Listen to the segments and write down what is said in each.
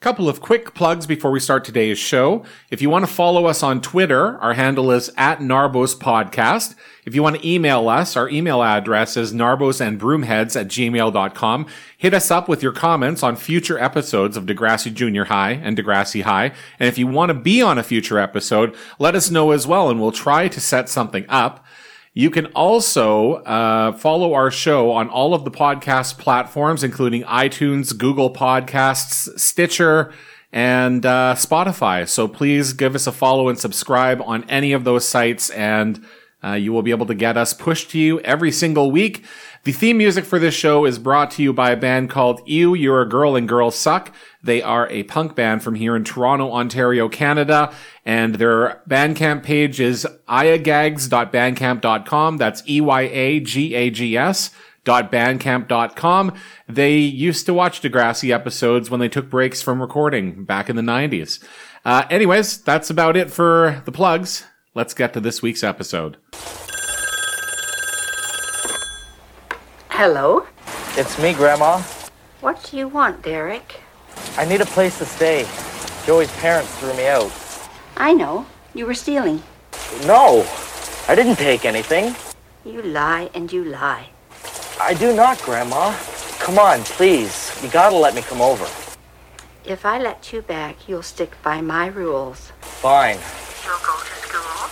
Couple of quick plugs before we start today's show. If you want to follow us on Twitter, our handle is at Narbos Podcast. If you want to email us, our email address is narbosandbroomheads at gmail.com. Hit us up with your comments on future episodes of Degrassi Junior High and Degrassi High. And if you want to be on a future episode, let us know as well and we'll try to set something up. You can also uh, follow our show on all of the podcast platforms, including iTunes, Google Podcasts, Stitcher, and uh, Spotify. So please give us a follow and subscribe on any of those sites, and uh, you will be able to get us pushed to you every single week. The theme music for this show is brought to you by a band called You, You're a Girl and Girls Suck. They are a punk band from here in Toronto, Ontario, Canada, and their Bandcamp page is iagags.bandcamp.com. That's E-Y-A-G-A-G-S bandcamp.com. They used to watch Degrassi episodes when they took breaks from recording back in the 90s. Uh, anyways, that's about it for the plugs. Let's get to this week's episode. Hello? It's me, Grandma. What do you want, Derek? I need a place to stay. Joey's parents threw me out. I know. You were stealing. No, I didn't take anything. You lie and you lie. I do not, Grandma. Come on, please. You gotta let me come over. If I let you back, you'll stick by my rules. Fine. You'll go to school.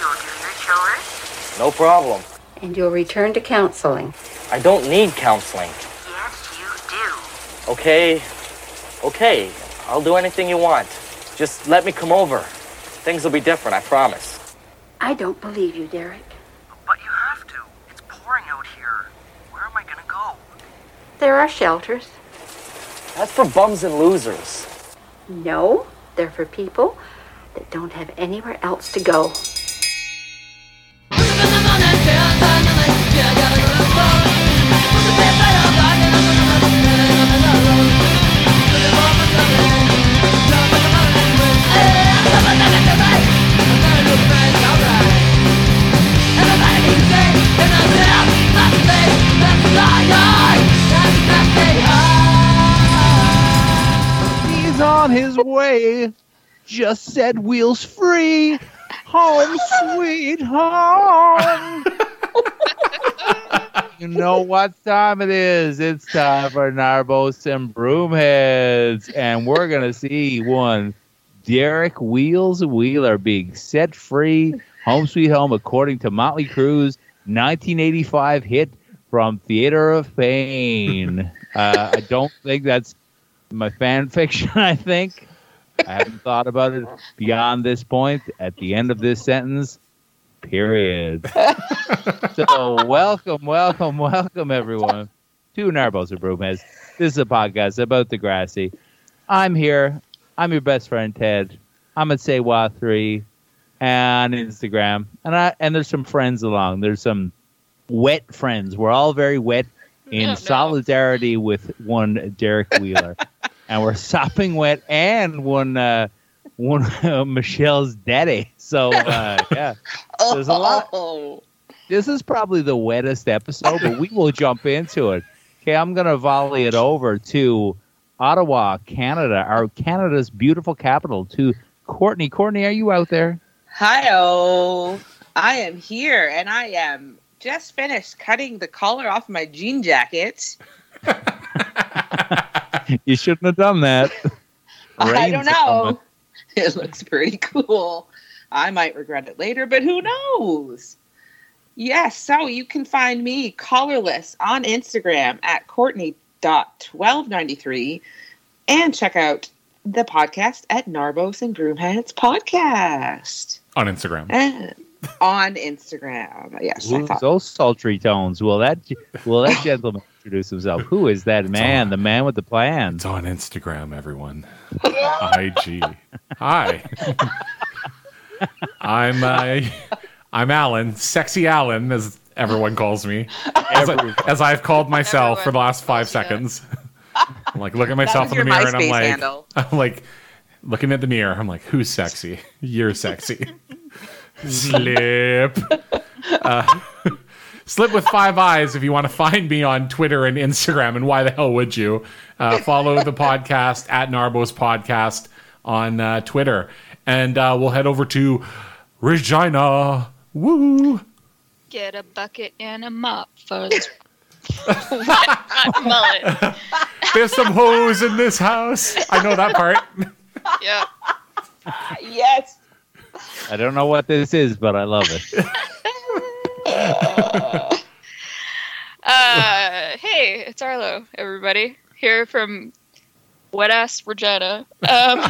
You'll do your chores. No problem. And you'll return to counseling. I don't need counseling. Yes, you do. Okay. Okay. I'll do anything you want. Just let me come over. Things will be different, I promise. I don't believe you, Derek. But you have to. It's pouring out here. Where am I gonna go? There are shelters. That's for bums and losers. No, they're for people that don't have anywhere else to go. He's on his way. Just said wheels free. Home sweet home. you know what time it is. It's time for Narbos and Broomheads. And we're to see one Derek Wheels Wheeler being set free. Home Sweet Home, according to Motley Crue's 1985 hit from Theater of Pain. Uh, I don't think that's my fan fiction, I think. I haven't thought about it beyond this point. At the end of this sentence, period. so, welcome, welcome, welcome, everyone, to Narbos and Broomheads. This is a podcast about Degrassi. I'm here. I'm your best friend, Ted. I'm at Saywa3 and Instagram. And I and there's some friends along. There's some wet friends. We're all very wet in no. solidarity with one Derek Wheeler. and we're sopping wet and one uh, one uh, Michelle's daddy. So uh, yeah, There's a lot. Oh. this is probably the wettest episode, but we will jump into it. Okay, I'm gonna volley it over to Ottawa, Canada, our Canada's beautiful capital. To Courtney. Courtney, are you out there? Hi-oh. I am here and I am just finished cutting the collar off my jean jacket. you shouldn't have done that. I don't coming. Know. It looks pretty cool. I might regret it later, but who knows? Yes, so you can find me collarless on Instagram at Courtney.1293 and check out the podcast at Narbos and Broomheads Podcast. On Instagram. And on Instagram. Yes, Ooh, those sultry tones. Will that will that gentleman introduce himself? Who is that man? The man with the plan. It's on Instagram, everyone. IG. Hi. I'm uh, I'm Alan, sexy Alan, as everyone calls me, as, I, as I've called myself for the last five seconds. I'm like, look at myself in the your mirror, and I'm like, handle. I'm like, looking at the mirror. I'm like, who's sexy? You're sexy. Slip. Uh, Slip with five eyes if you want to find me on Twitter and Instagram. And why the hell would you? Uh, follow the podcast at Narbos Podcast on uh, Twitter. And uh, we'll head over to Regina. Woo! Get a bucket and a mop for this mullet. There's some hoes in this house. I know that part. Yeah. Yes. I don't know what this is, but I love it. Uh, hey, it's Arlo, everybody. Here from wet ass Regina. Um,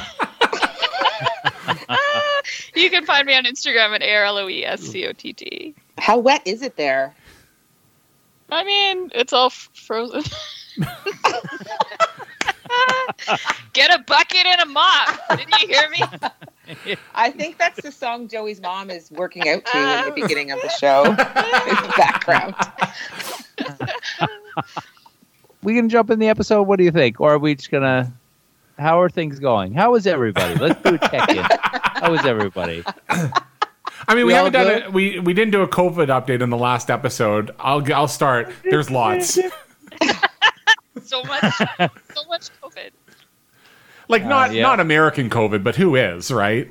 you can find me on Instagram at A R L O E S C O T T. How wet is it there? I mean, it's all f- frozen. Get a bucket and a mop. Didn't you hear me? I think that's the song Joey's mom is working out to in the beginning of the show. in the background. We can jump in the episode. What do you think? Or are we just gonna? How are things going? How is everybody? Let's do a check in. How is everybody? I mean, we, We haven't done it. We we didn't do a COVID update in the last episode. I'll I'll start. There's lots. So much, so much COVID. Like not Uh, yeah. not American COVID, but who is right?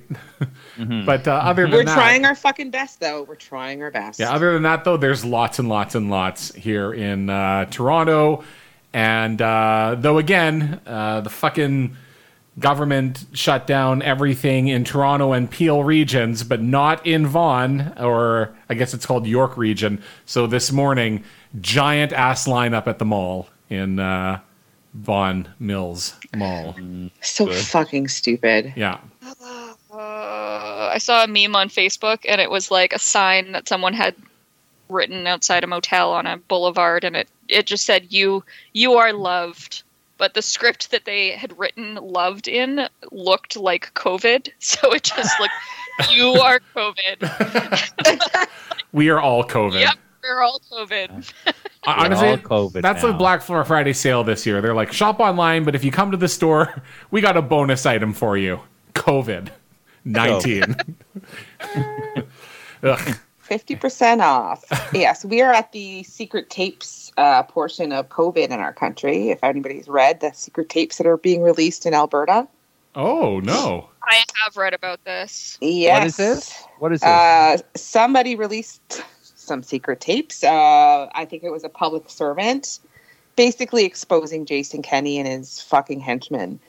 Mm-hmm. But uh, other than We're that, trying our fucking best, though. We're trying our best. yeah. Other than that, though, there's lots and lots and lots here in uh, Toronto, and uh, though again, uh, the fucking government shut down everything in Toronto and Peel regions, but not in Vaughan, or I guess it's called York region. So this morning, giant ass lineup at the mall in uh, Vaughan Mills Mall. So fucking stupid. Yeah. Uh, I saw a meme on Facebook, and it was like a sign that someone had written outside a motel on a boulevard, and it it just said "you you are loved." But the script that they had written "loved" in looked like COVID, so it just looked "you are COVID." We are all COVID. yep, we're all COVID. Honestly, all COVID that's now. the Black Friday sale this year. They're like, shop online, but if you come to the store, we got a bonus item for you. COVID 19. Ugh. 50% off. yes, we are at the secret tapes uh, portion of COVID in our country. If anybody's read the secret tapes that are being released in Alberta. Oh, no. I have read about this. Yes. What is this? What is this? Uh, somebody released some secret tapes. Uh, I think it was a public servant, basically exposing Jason Kenney and his fucking henchmen,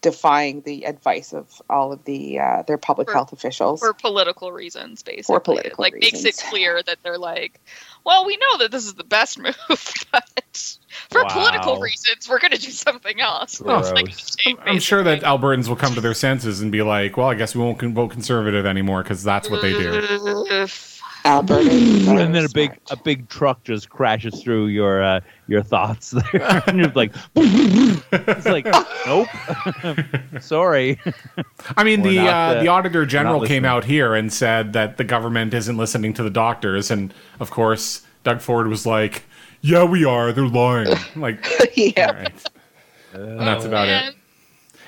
defying the advice of all of the uh, their public For- health officials. for political reasons, basically. for political like makes it clear that they're like, well, we know that this is the best move, but for political reasons, we're going to do something else. Gross. Like a I'm sure that. Albertans will come to their senses and be like, well, I guess we won't vote conservative anymore because that's what they do. Ugh. Alberta, and then a big a big truck just crashes through your uh, your thoughts there, and you're like, it's like, nope, sorry. I mean, the not, uh, uh, the Auditor General came out here and said that the government isn't listening to the doctors. And of course, Doug Ford was like, yeah, we are. They're lying. like, yeah. all right. And that's about it.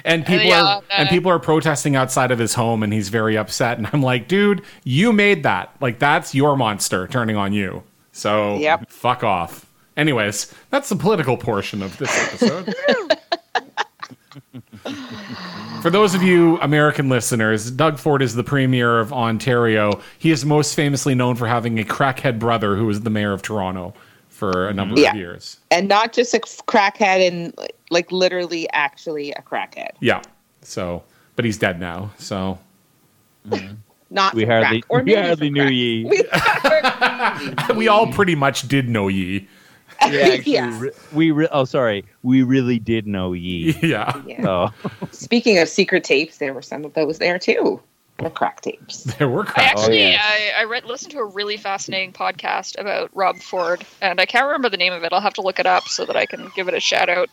And people yeah, are and people are protesting outside of his home, and he's very upset. And I'm like, dude, you made that. Like that's your monster turning on you. So Yep. fuck off. Anyways, that's the political portion of this episode. For those of you American listeners, Doug Ford is the premier of Ontario. He is most famously known for having a crackhead brother who was the mayor of Toronto for a number Yeah. of years. And not just a crackhead and like literally actually a crackhead. Yeah. So, but he's dead now. So, mm-hmm. Not We from hardly crack, or we maybe hardly knew crack. ye. We- we all pretty much did know ye. We actually Yeah. re- we re- oh sorry, we really did know ye. Yeah. Yeah. Oh, Speaking of secret tapes, there were some of those there too. The crack tapes. There were I cracks. actually, yes. Oh, I, I read, listened to a really fascinating podcast about Rob Ford, and I can't remember the name of it. I'll have to look it up so that I can give it a shout out.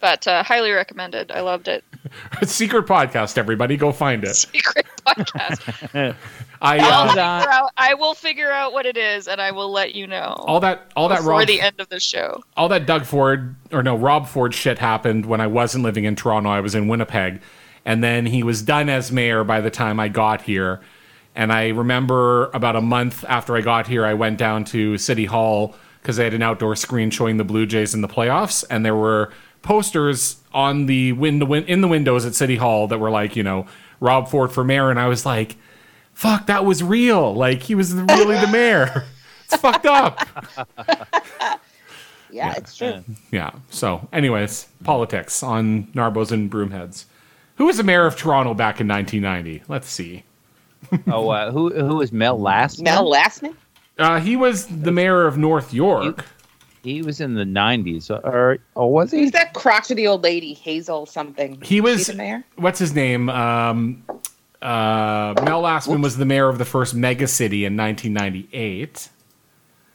But uh, highly recommended. I loved it. Secret podcast, everybody. Go find it. Secret podcast. I uh, figure out, I will figure out what it is, and I will let you know. all that all that before Rob the end of the show. all that Doug Ford or no Rob Ford shit happened when I wasn't living in Toronto. I was in Winnipeg, and then he was done as mayor by the time I got here. And I remember about a month after I got here, I went down to City Hall because they had an outdoor screen showing the Blue Jays in the playoffs, and there were posters on the window in the windows at City Hall that were like, you know, Rob Ford for mayor, and I was like, "Fuck, that was real! Like he was really the mayor." It's fucked up. Yeah, it's true. Yeah. So, anyways, politics on Narbos and Broomheads. Who was the mayor of Toronto back in 1990? Let's see. oh, uh, who who was Mel Last? Mel Lastman? Uh, he was the mayor of North York. He was in the '90s, or or was he? Who's that crotchety old lady, Hazel something? He Is was the mayor? what's his name? Um, uh, Mel Lastman was the mayor of the first mega city in 1998.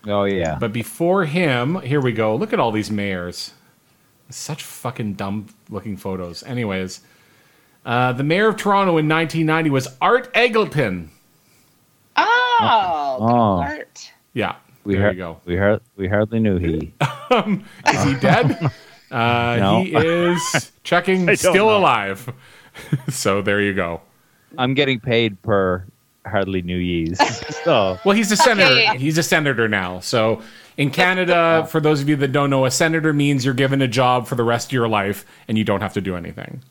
Oh yeah. But before him, here we go. Look at all these mayors. Such fucking dumb looking photos. Anyways, uh, the mayor of Toronto in 1990 was Art Eggleton. Oh, Oh. art. Yeah, we there har- you go. We har- we hardly knew he. Is he dead? Uh, No. He is checking, don't still know. alive. so there you go. I'm getting paid per hardly knew ye's. so Well, he's a senator. Okay. He's a senator now. So in Canada, for those of you that don't know, a senator means you're given a job for the rest of your life and you don't have to do anything.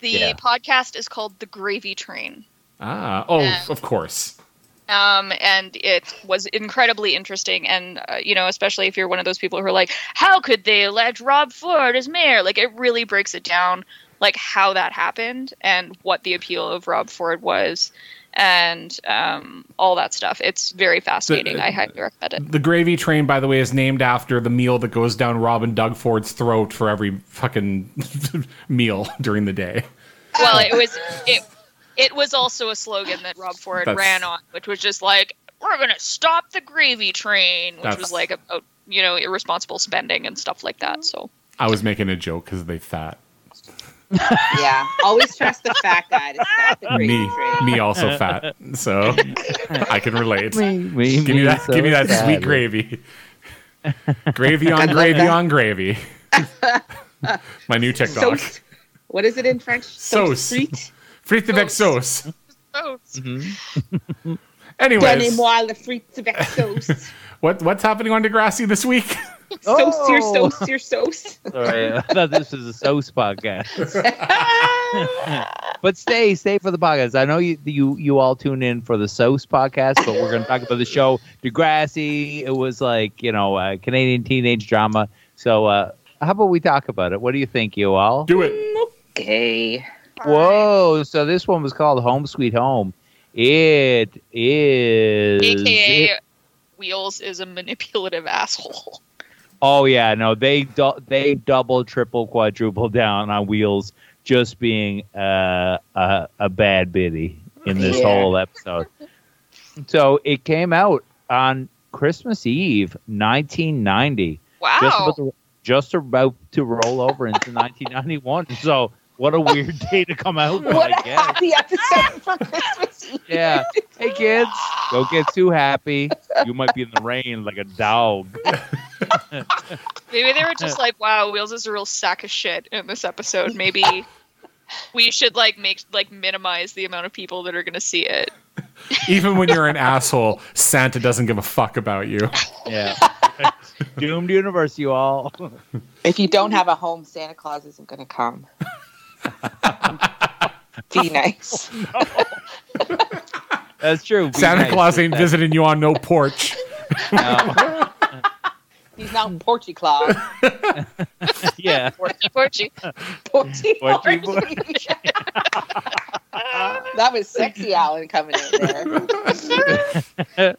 The Yeah. podcast is called The Gravy Train. Ah, oh, Yeah. of course. Um, and it was incredibly interesting. And, uh, you know, especially if you're one of those people who are like, how could they elect Rob Ford as mayor? Like, it really breaks it down, like, how that happened and what the appeal of Rob Ford was and um, all that stuff. It's very fascinating. I highly recommend it. The gravy train, by the way, is named after the meal that goes down Rob and Doug Ford's throat for every fucking meal during the day. Well, it was it it was also a slogan that Rob Ford That's- ran on, which was just like, "We're gonna stop the gravy train," which That's- was like about you know irresponsible spending and stuff like that. So I was making a joke because they fat. Yeah, always trust the fat guy to stop the gravy Me, train. me also fat. So I can relate. me, me, Give me that. so give me that sad. sweet gravy. gravy on gravy that. on gravy. My new TikTok. Sauce. What is it in French? So, Frites. Frites avec sauce. oh, Anyways, Donnez-moi le frites avec sauce. what what's happening on Degrassi this week? Sauce your Oh. sauce your sauce. Sorry, I thought this was a sauce podcast. but stay, stay for the podcast. I know you, you, you all tune in for the sauce podcast, but we're going to talk about the show Degrassi. It was like you know a Canadian teenage drama. So uh, how about we talk about it? What do you think, you all? Do it. Okay. Whoa! So this one was called Home Sweet Home. It is. AKA it- Wheels is a manipulative asshole. Oh yeah, no, they du- they double, triple, quadruple down on wheels just being uh, a a bad biddy in this Yeah. whole episode. So it came out on Christmas Eve, 1990. Wow. Just about to, just about to roll over into 1991. So what a weird day to come out. with, What I a guess. happy episode for Christmas Eve. Yeah. Hey kids, don't get too happy. You might be in the rain like a dog. Maybe they were just like, "Wow, Wheels is a real sack of shit in this episode." Maybe we should like make like minimize the amount of people that are going to see it. Even when you're an asshole, Santa doesn't give a fuck about you. Yeah. Doomed universe, you all. If you don't have a home, Santa Claus isn't going to come. Be nice. Oh, That's true. Be Santa nice. Claus ain't visiting you on no porch. No. He's not Porchy Claus. yeah. Porchy, porchy. Porchy, Porchy, Porchy. that was sexy Alan coming in there.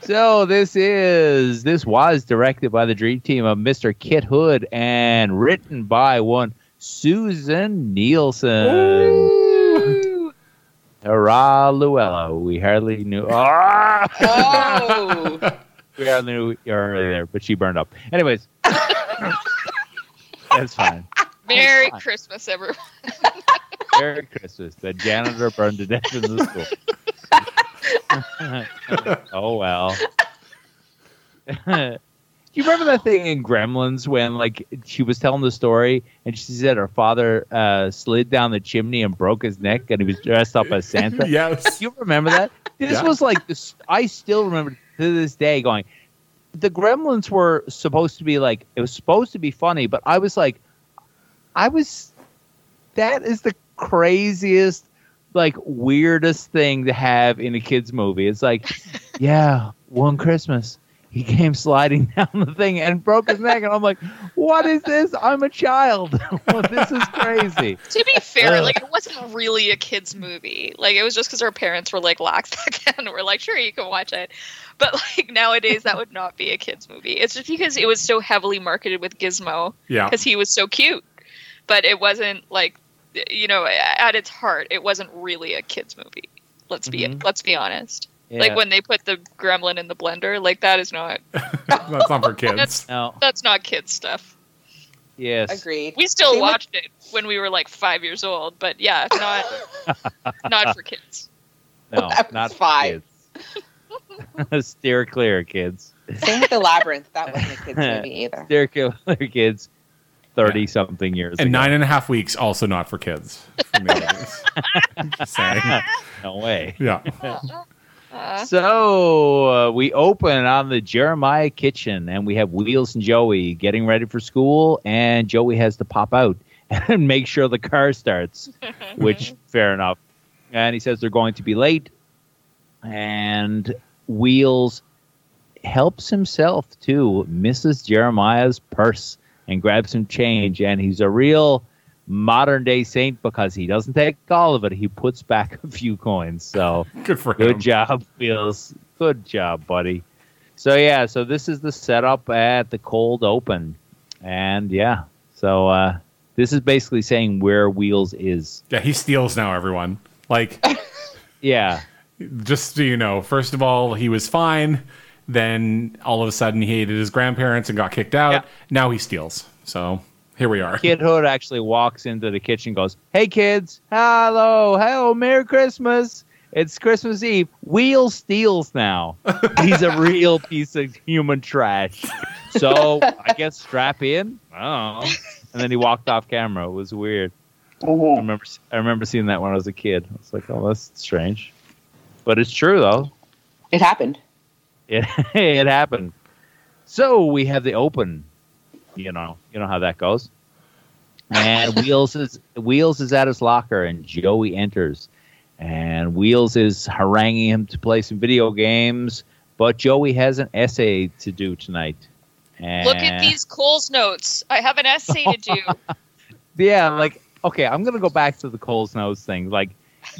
So this is this was directed by the dream team of Mr. Kit Hood and written by one Susin Nielsen. Hurrah, Luella. We hardly knew. Ah! Oh. we hardly knew her there, but she burned up. Anyways, that's fine. Merry fine. Christmas, everyone. Merry Christmas. The janitor burned to death in the school. oh well. You remember that thing in Gremlins when like she was telling the story and she said her father uh, slid down the chimney and broke his neck and he was dressed up as Santa? yes. You remember that? This Yeah. was like this. I still remember to this day going. The Gremlins were supposed to be like it was supposed to be funny, but I was like, I was. That is the craziest, like weirdest thing to have in a kids movie. It's like, yeah, one Christmas he came sliding down the thing and broke his neck, and I'm like, what is this? I'm a child. this is crazy. To be fair, like it wasn't really a kids movie. Like it was just because our parents were like lax back then. We're like, sure, you can watch it. But like nowadays, that would not be a kids movie. It's just because it was so heavily marketed with Gizmo Yeah. because he was so cute. But it wasn't like, you know, at its heart, it wasn't really a kids movie. Let's be Mhm. let's be honest. Yeah. Like when they put the gremlin in the blender, like that is not That's not for kids. That's- no, that's not kids stuff. yes, Agreed. We still Same with- watched it when we were like five years old, but yeah, not not for kids. no, That not five. kids. Steer clear, kids. Same with the labyrinth. That wasn't a kids movie either. Steer clear, kids. Thirty something years and ago. nine and a half weeks, also not for kids. From the 80s. Just saying. No way. Yeah. Uh, So uh, we open on the Jeremiah kitchen, and we have Wheels and Joey getting ready for school, and Joey has to pop out and make sure the car starts, which fair enough. And he says they're going to be late, and Wheels helps himself to Mrs. Jeremiah's purse and grabs some change, and he's a real modern day saint because he doesn't take all of it; he puts back a few coins. So. Good for him. Good job, Wheels. Good job, buddy. So yeah, so this is the setup at the cold open, and yeah, so uh, this is basically saying where Wheels is. Yeah, he steals now, everyone. Like, Yeah, just so you know, first of all, he was fine. Then all of a sudden, he hated his grandparents and got kicked out. Yeah. Now he steals. So here we are. Kit Hood actually walks into the kitchen, goes, "Hey kids, hello, hello, Merry Christmas! It's Christmas Eve. Wheels steals now. He's a real piece of human trash. So I guess strap in. I. And then he walked off camera. It was weird. I remember I remember seeing that when I was a kid. I was like, oh, that's strange. But it's true though. It happened. It it happened. So we have the open. You know, you know how that goes. And Wheels is Wheels is at his locker and Joey enters. And Wheels is haranguing him to play some video games, but Joey has an essay to do tonight. And look at these Coles notes. I have an essay to do. Yeah, like okay, I'm gonna go back to the Coles notes thing. Like,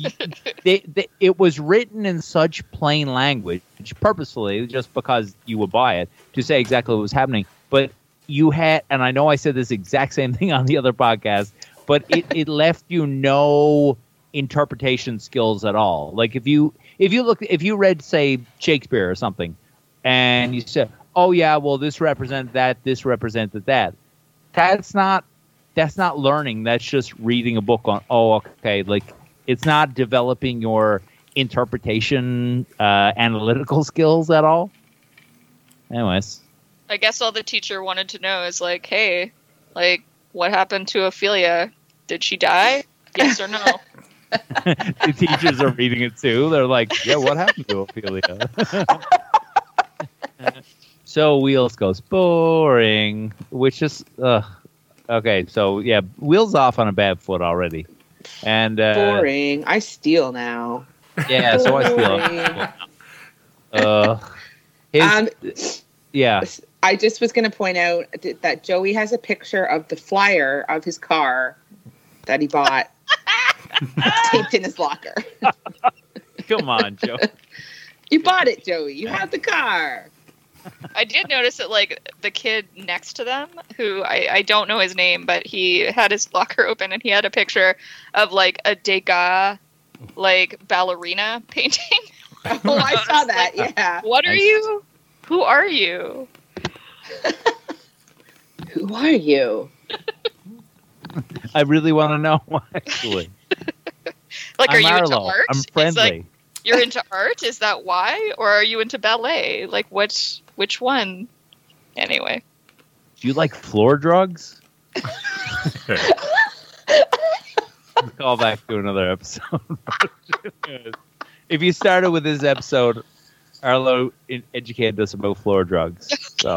they, they, it was written in such plain language, purposefully, just because you would buy it to say exactly what was happening. But you had, and I know I said this exact same thing on the other podcast, but it, it left you no interpretation skills at all. Like if you if you look if you read say Shakespeare or something, and you said, "Oh yeah, well this represented that, this represented that," that's not that's not learning. That's just reading a book on. Oh, okay. Like it's not developing your interpretation, uh, analytical skills at all. Anyways, I guess all the teacher wanted to know is like, hey, like, what happened to Ophelia? Did she die? Yes or no? the teachers are reading it too. They're like, "Yeah, what happened to Ophelia?" so Wheels goes boring, which is uh, okay. So yeah, Wheels off on a bad foot already, and uh, Boring. I steal now. yeah. So I steal. uh, his, Um, yeah. I just was going to point out that Joey has a picture of the flyer of his car that he bought taped in his locker. Come on, Joe. You bought it, Joey. You have the car. I did notice that, like, the kid next to them, who I, I don't know his name, but he had his locker open and he had a picture of, like, a Degas, like, ballerina painting. Oh, I saw that. Yeah. What are you? Who are you? Who are you? I really want to know actually. Like, are I'm you into art? I'm friendly. like, you're into art? Is that why? Or are you into ballet? Like, which which one? Anyway, Do you like floor drugs? Call back to another episode. if you started with this episode, Arlo educated us about floor drugs. So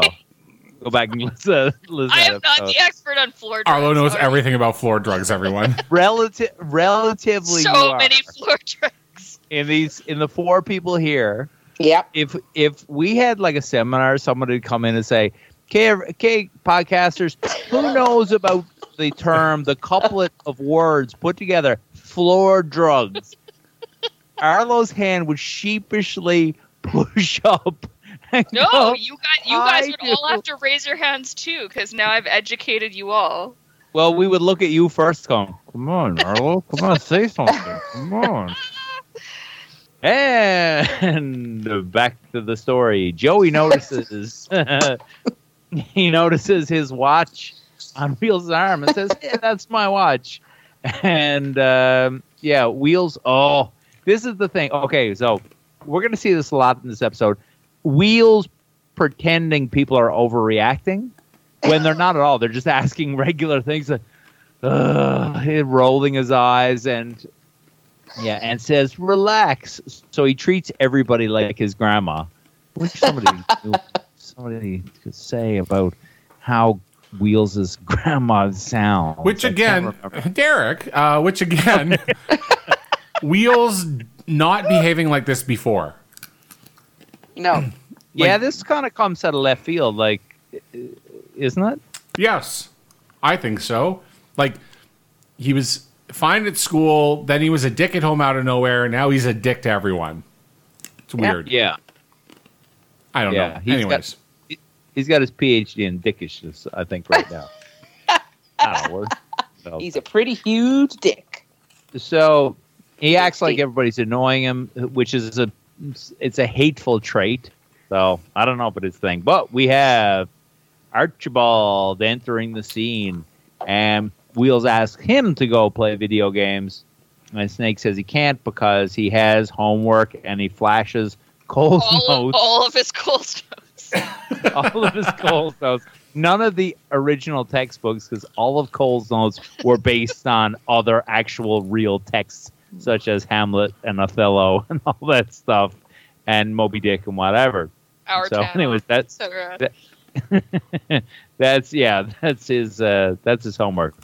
go back and listen. listen I am not the expert on floor drugs. Arlo knows already. everything about floor drugs. Everyone. Relative, relatively, So many floor drugs. in these in the four people here. Yep. if if we had like a seminar, somebody would come in and say, "Okay, okay, podcasters, who knows about the term, the couplet of words put together, floor drugs?" Arlo's hand would sheepishly push up. and No, you guys, you guys I would all have to raise your hands too, because now I've educated you all. well, we would look at you first, going, "Come on, Marlo. come on, say something, come on." And back to the story. Joey notices he notices his watch on Wheels' arm and says, "Yeah, that's my watch." And um, yeah, Wheels. Oh, this is the thing. Okay, so we're gonna see this a lot in this episode. Wheels pretending people are overreacting when they're not at all. They're just asking regular things. Like, uh, rolling his eyes and yeah, and says relax. So he treats everybody like his grandma. Which somebody somebody could say about how Wheels' grandma sounds. Which again. Derek. Uh, which again, Wheels not behaving like this before. No. yeah, this kind of comes out of left field, like, isn't it? Yes, I think so. Like he was fine at school, then he was a dick at home out of nowhere, and now he's a dick to everyone. It's weird. Yeah, I don't Yeah, know. he's got- he's got his PhD in dickishness, I think, right now. I know, so. He's a pretty huge dick. So he acts like everybody's annoying him, which is a it's a hateful trait. So I don't know if it's a thing, but we have Archibald entering the scene, and Wheels asks him to go play video games, and Snake says he can't because he has homework, and he flashes Cole's All of, notes all of his cool stones. all of his Cole's notes. None of the original textbooks, because all of Cole's notes were based on other actual real texts, such as Hamlet and Othello and all that stuff, and Moby Dick and whatever. Our so, town. anyways, that's etc. that- that's yeah, that's his uh, that's his homework.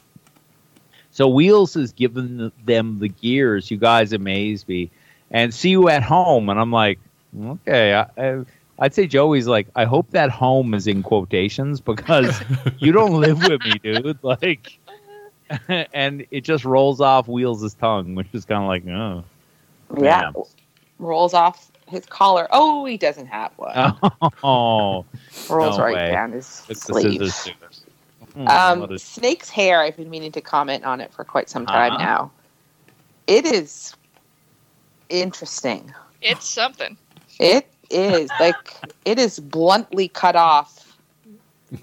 So Wheels has given them the gears. You guys amaze me, and see you at home. And I'm like, okay. I, I, I'd say Joey's like, I hope that home is in quotations because you don't live with me, dude. Like, and it just rolls off Wheels' tongue, which is kind of like, oh, Yeah. Yeah. Rolls off his collar. Oh, he doesn't have one. oh, Rolls no right way. down his it's the sleeve. scissors. scissors. Hmm, Um, what Snake's hair, I've been meaning to comment on it for quite some time Uh-huh. now. It is interesting. It's something. It is like it is bluntly cut off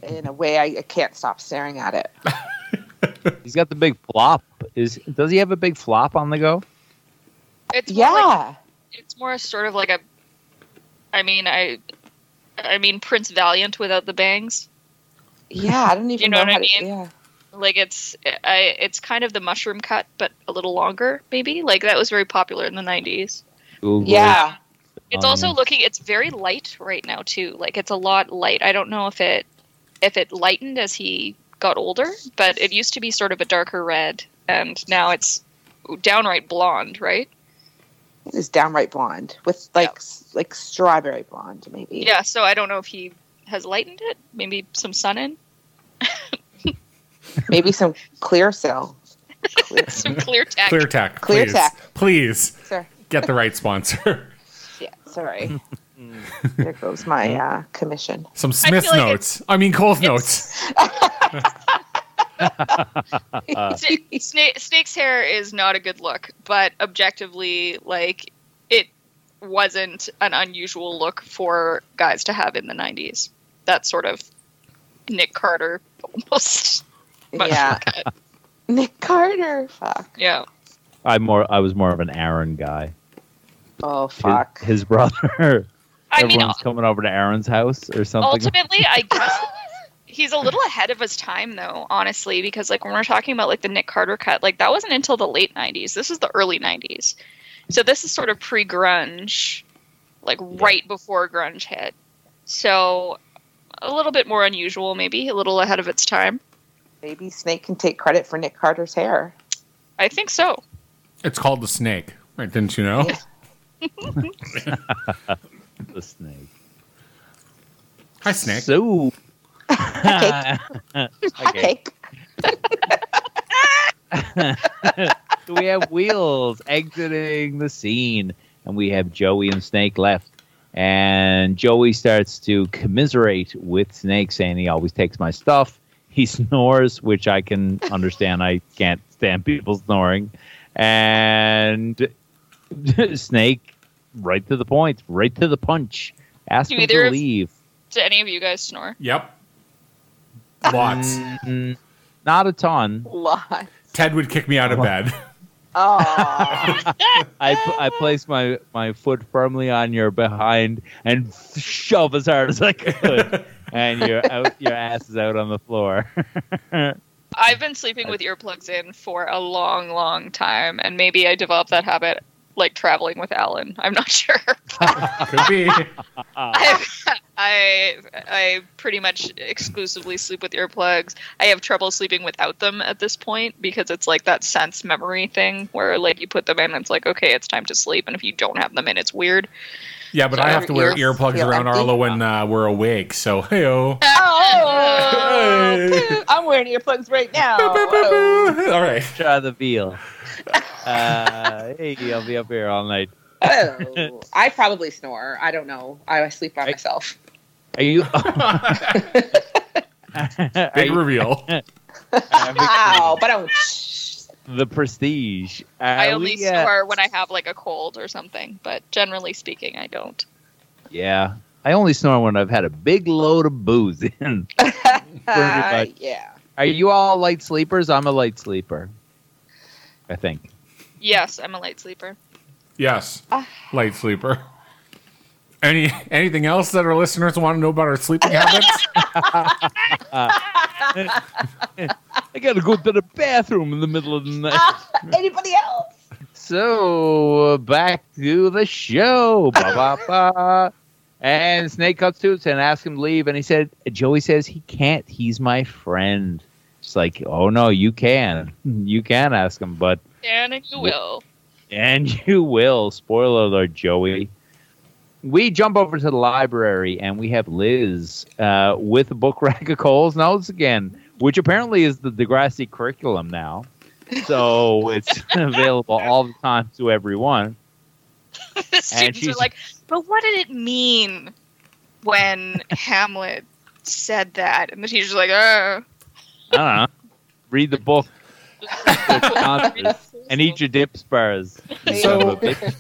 in a way I, I can't stop staring at it. He's got the big flop. Is does he have a big flop on the go? It's more like- Yeah. it's more sort of like a. I mean, I. I mean, Prince Valiant without the bangs. Yeah, I don't even You know know, what I how to, mean? yeah. Like it's, I. It's kind of the mushroom cut, but a little longer, maybe. Like that was very popular in the '90s. Google. Yeah. It's Um, also looking. It's very light right now too. Like it's a lot light. I don't know if it, if it lightened as he got older, but it used to be sort of a darker red, and now it's downright blonde, right? It is downright blonde with like s like strawberry blonde maybe. Yeah. So I don't know if he has lightened it. Maybe some sun in, Maybe some clear cell. Clear. some clear tack. Clear Tech, Clear please, Tech. please Sorry. get the right sponsor. Yeah, sorry. there goes my uh, commission. Some Smith feel like notes. I mean, Cole's notes. Sna- Sna- Snake's hair is not a good look, but objectively, like it wasn't an unusual look for guys to have in the '90s. That sort of Nick Carter almost. Yeah. Nick Carter. Fuck. Yeah. I'm more. I was more of an Aaron guy. Oh fuck. His, brother. I mean, Everyone's uh, coming over to Aaron's house or something. ultimately, I guess he's a little ahead of his time, though. Honestly, because like when we're talking about like the Nick Carter cut, like that wasn't until the late '90s. This is the early '90s, so this is sort of pre-grunge, like right before grunge hit. So a little bit more unusual, maybe a little ahead of its time. Maybe Snake can take credit for Nick Carter's hair. I think so. It's called the snake. Right, didn't you know? the snake. Hi, snake. So, Hot Okay. cake. so we have Wheels exiting the scene, and we have Joey and Snake left. And Joey starts to commiserate with Snake, saying he always takes my stuff. He snores, which I can understand. I can't stand people snoring. And Snake, right to the point, right to the punch. Ask Do him either to of- leave. Do any of you guys snore? Yep. Lots. Mm, not a ton. Lot. Ted would kick me out of bed. Oh, I, I place my, my foot firmly on your behind and shove as hard as I could, and your out, your ass is out on the floor. I've been sleeping with earplugs in for a long, long time, and maybe I developed that habit like traveling with Alan. I'm not sure. Could be. I, I I pretty much exclusively sleep with earplugs. I have trouble sleeping without them at this point because it's like that sense memory thing where like you put them in and it's like okay it's time to sleep and if you don't have them in it's weird. Yeah, but So I have to wear ears earplugs feel around empty? Arlo when uh, we're awake. So, hey oh, I'm wearing earplugs right now. Oh. All right. Try the veal. Uh, hey, I'll be up here all night. Oh. I probably snore. I don't know. I sleep by myself. Are you? Big reveal. wow, but I'm. The prestige. Are I only we, uh, snore when I have like a cold or something, but generally speaking, I don't. Yeah, I only snore when I've had a big load of booze in. much. yeah. Are you all light sleepers? I'm a light sleeper. I think. Yes, I'm a light sleeper. Yes. Ah. Light sleeper. Any anything else that our listeners want to know about our sleeping habits? I gotta go to the bathroom in the middle of the night. Anybody else? So back to the show. Ba, ba, ba. And Snake cuts to us and asks him to leave. And he said, Joey says he can't. He's my friend. It's like, oh no, you can. You can ask him, but And you will. and you will. Spoiler alert, Joey. We jump over to the library and we have Liz uh, with a book rack of Cole's notes again, which apparently is the Degrassi curriculum now. So it's available all the time to everyone. the students are she's- like, but what did it mean when Hamlet said that? And the teacher's like, oh. I don't know. Read the book and eat your dip spurs. So- son of a bitch.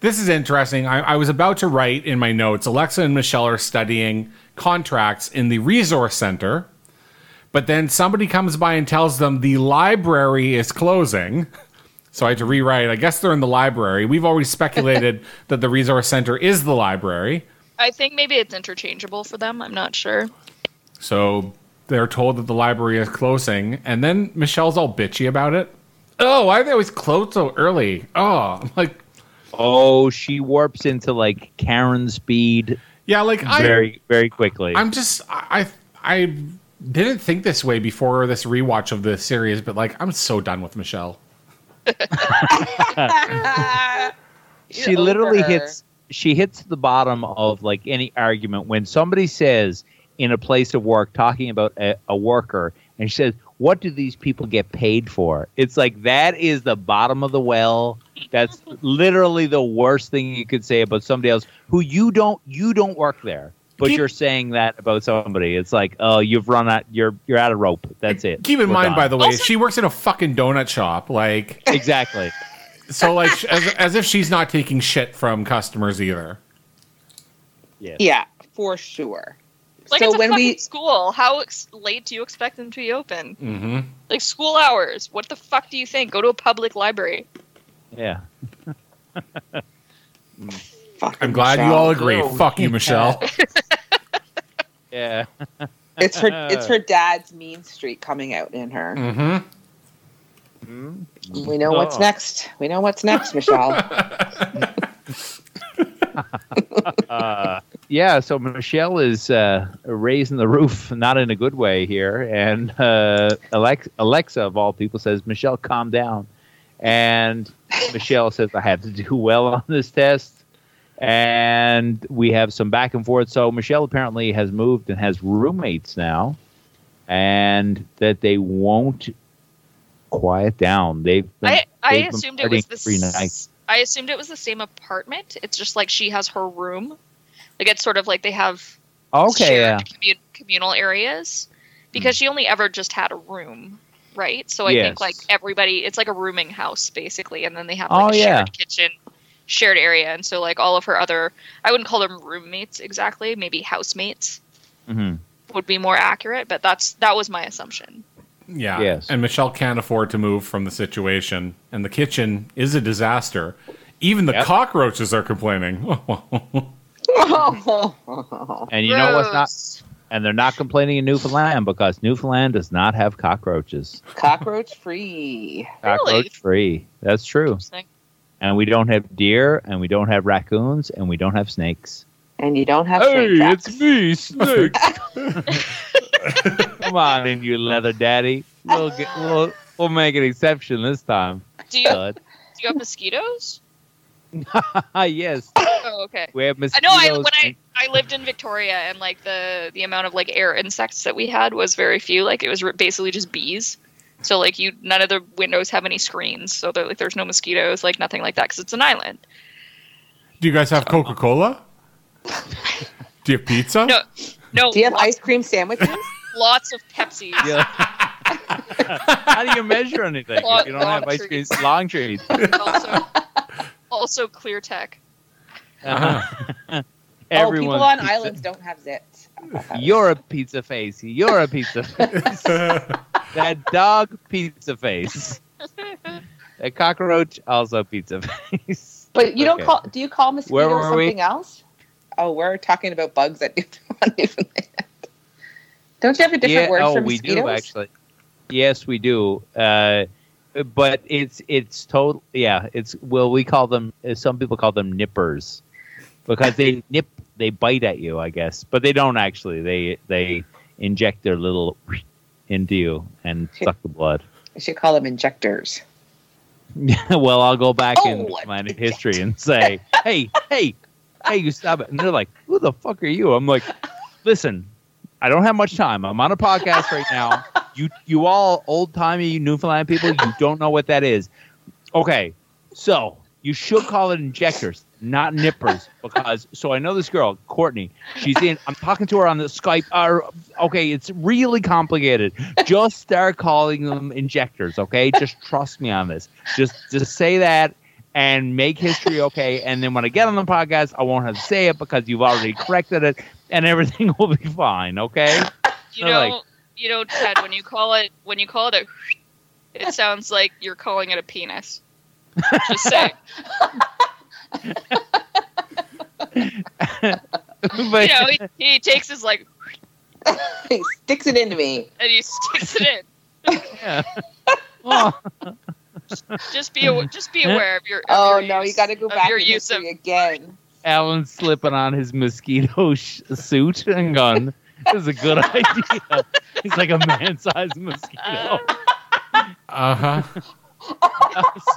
This is interesting. I, I was about to write in my notes Alexa and Michelle are studying contracts in the resource center, but then somebody comes by and tells them the library is closing. So I had to rewrite. I guess they're in the library. We've always speculated that the resource center is the library. I think maybe it's interchangeable for them. I'm not sure. So they're told that the library is closing, and then Michelle's all bitchy about it. Oh, why are they always closed so early? Oh, I'm like, Oh, she warps into like Karen speed yeah, like I, very, very quickly. I'm just I I didn't think this way before this rewatch of the series, but like I'm so done with Michelle. she literally her. hits she hits the bottom of like any argument when somebody says in a place of work talking about a, a worker and she says what do these people get paid for it's like that is the bottom of the well that's literally the worst thing you could say about somebody else who you don't you don't work there but Keep- you're saying that about somebody it's like oh you've run out you're you're out of rope that's it Keep in We're mind, done. by the way, Also- she works in a fucking donut shop. Like, exactly so, like, as, as if she's not taking shit from customers either. Yeah. Yeah, for sure. Like so it's a when fucking we school. How ex- late do you expect them to be open? Mm-hmm. Like school hours. What the fuck do you think? Go to a public library. yeah Fucking I'm glad you all agree. Oh, Fuck you. Michelle. Yeah. It's her. It's her dad's mean streak coming out in her. Mm-hmm. We know what's Oh. next. We know what's next, Michelle. uh, yeah, so Michelle is uh, raising the roof, not in a good way here. And uh, Alex- Alexa, of all people, says, Michelle, calm down. And Michelle says, I have to do well on this test. And we have some back and forth. So Michelle apparently has moved and has roommates now, and that they won't quiet down. They've been, I I they've assumed it was the s-. I assumed it was the same apartment. It's just like she has her room. Like it's sort of like they have Okay, yeah. commu- communal areas because hmm. she only ever just had a room, right? So I Yes. think like everybody, it's like a rooming house basically, and then they have Oh, like a yeah. shared kitchen, shared area, and so like all of her other, I wouldn't call them roommates exactly, maybe housemates hmm would be more accurate, but that's that was my assumption. Yeah. Yes. And Michelle can't afford to move from the situation, and the kitchen is a disaster. Even the Yep. cockroaches are complaining. And you know what's not? And they're not complaining in Newfoundland because Newfoundland does not have cockroaches. Cockroach free. Cockroach Really? free. That's true. Interesting. And we don't have deer, and we don't have raccoons, and we don't have snakes. And you don't have snake it's me, Snake. Come on in, you leather daddy. We'll get, we'll, we'll make an exception this time. Do you Bud. do you have mosquitoes? yes, Oh, okay. we have I mosquitoes. know. I when I I lived in Victoria, and like the the amount of like air insects that we had was very few. Like it was basically just bees. So like you, none of the windows have any screens, so there, like there's no mosquitoes, like nothing like that, because it's an island. Do you guys have Coca Cola? Do you have pizza? No, no. Do you have ice cream sandwiches? lots of Pepsi. Yeah. How do you measure anything Long- if you don't have ice cream? trees. Long trees. also, also Clear Tech. Uh-huh. oh, people on islands don't have zits. I thought that was- You're a pizza face. You're a pizza face. that dog pizza face. That cockroach also pizza face. But you don't Okay. call. Do you call Where mosquitoes were we? something else? Oh, we're talking about bugs at Newfoundland. Don't you have a different word oh, for we do actually. Yes, we do. Uh, but it's it's total. Yeah, it's well, we call them. uh, Some people call them nippers because they nip, they bite at you, I guess, but they don't actually. They they inject their little into you and suck the blood. We should call them injectors. Yeah, well, I'll go back Oh, in my history and say, "Hey, hey, hey, you stop it!" And they're like, "Who the fuck are you?" I'm like, "Listen, I don't have much time. I'm on a podcast right now. You, you all old timey Newfoundland people, you don't know what that is. Okay, so you should call it injectors, not nippers, because so I know this girl, Courtney. She's in. I'm talking to her on the Skype. Uh, okay, it's really complicated. Just start calling them injectors. Okay, just trust me on this. Just just say that and make history okay. And then when I get on the podcast, I won't have to say it because you've already corrected it, and everything will be fine. Okay. You They're know, like- you know, Ted. When you call it, when you call it a, it sounds like you're calling it a penis. Just say. but You know, he, he takes his like he sticks it into me. and he sticks it in. yeah. Oh, Just be aw- just be aware of your. Of Oh your no, use, you got to go back your in use of. again. Alan's slipping on his mosquito sh- suit and gun. This is a good idea. He's like a man-sized mosquito. Uh huh.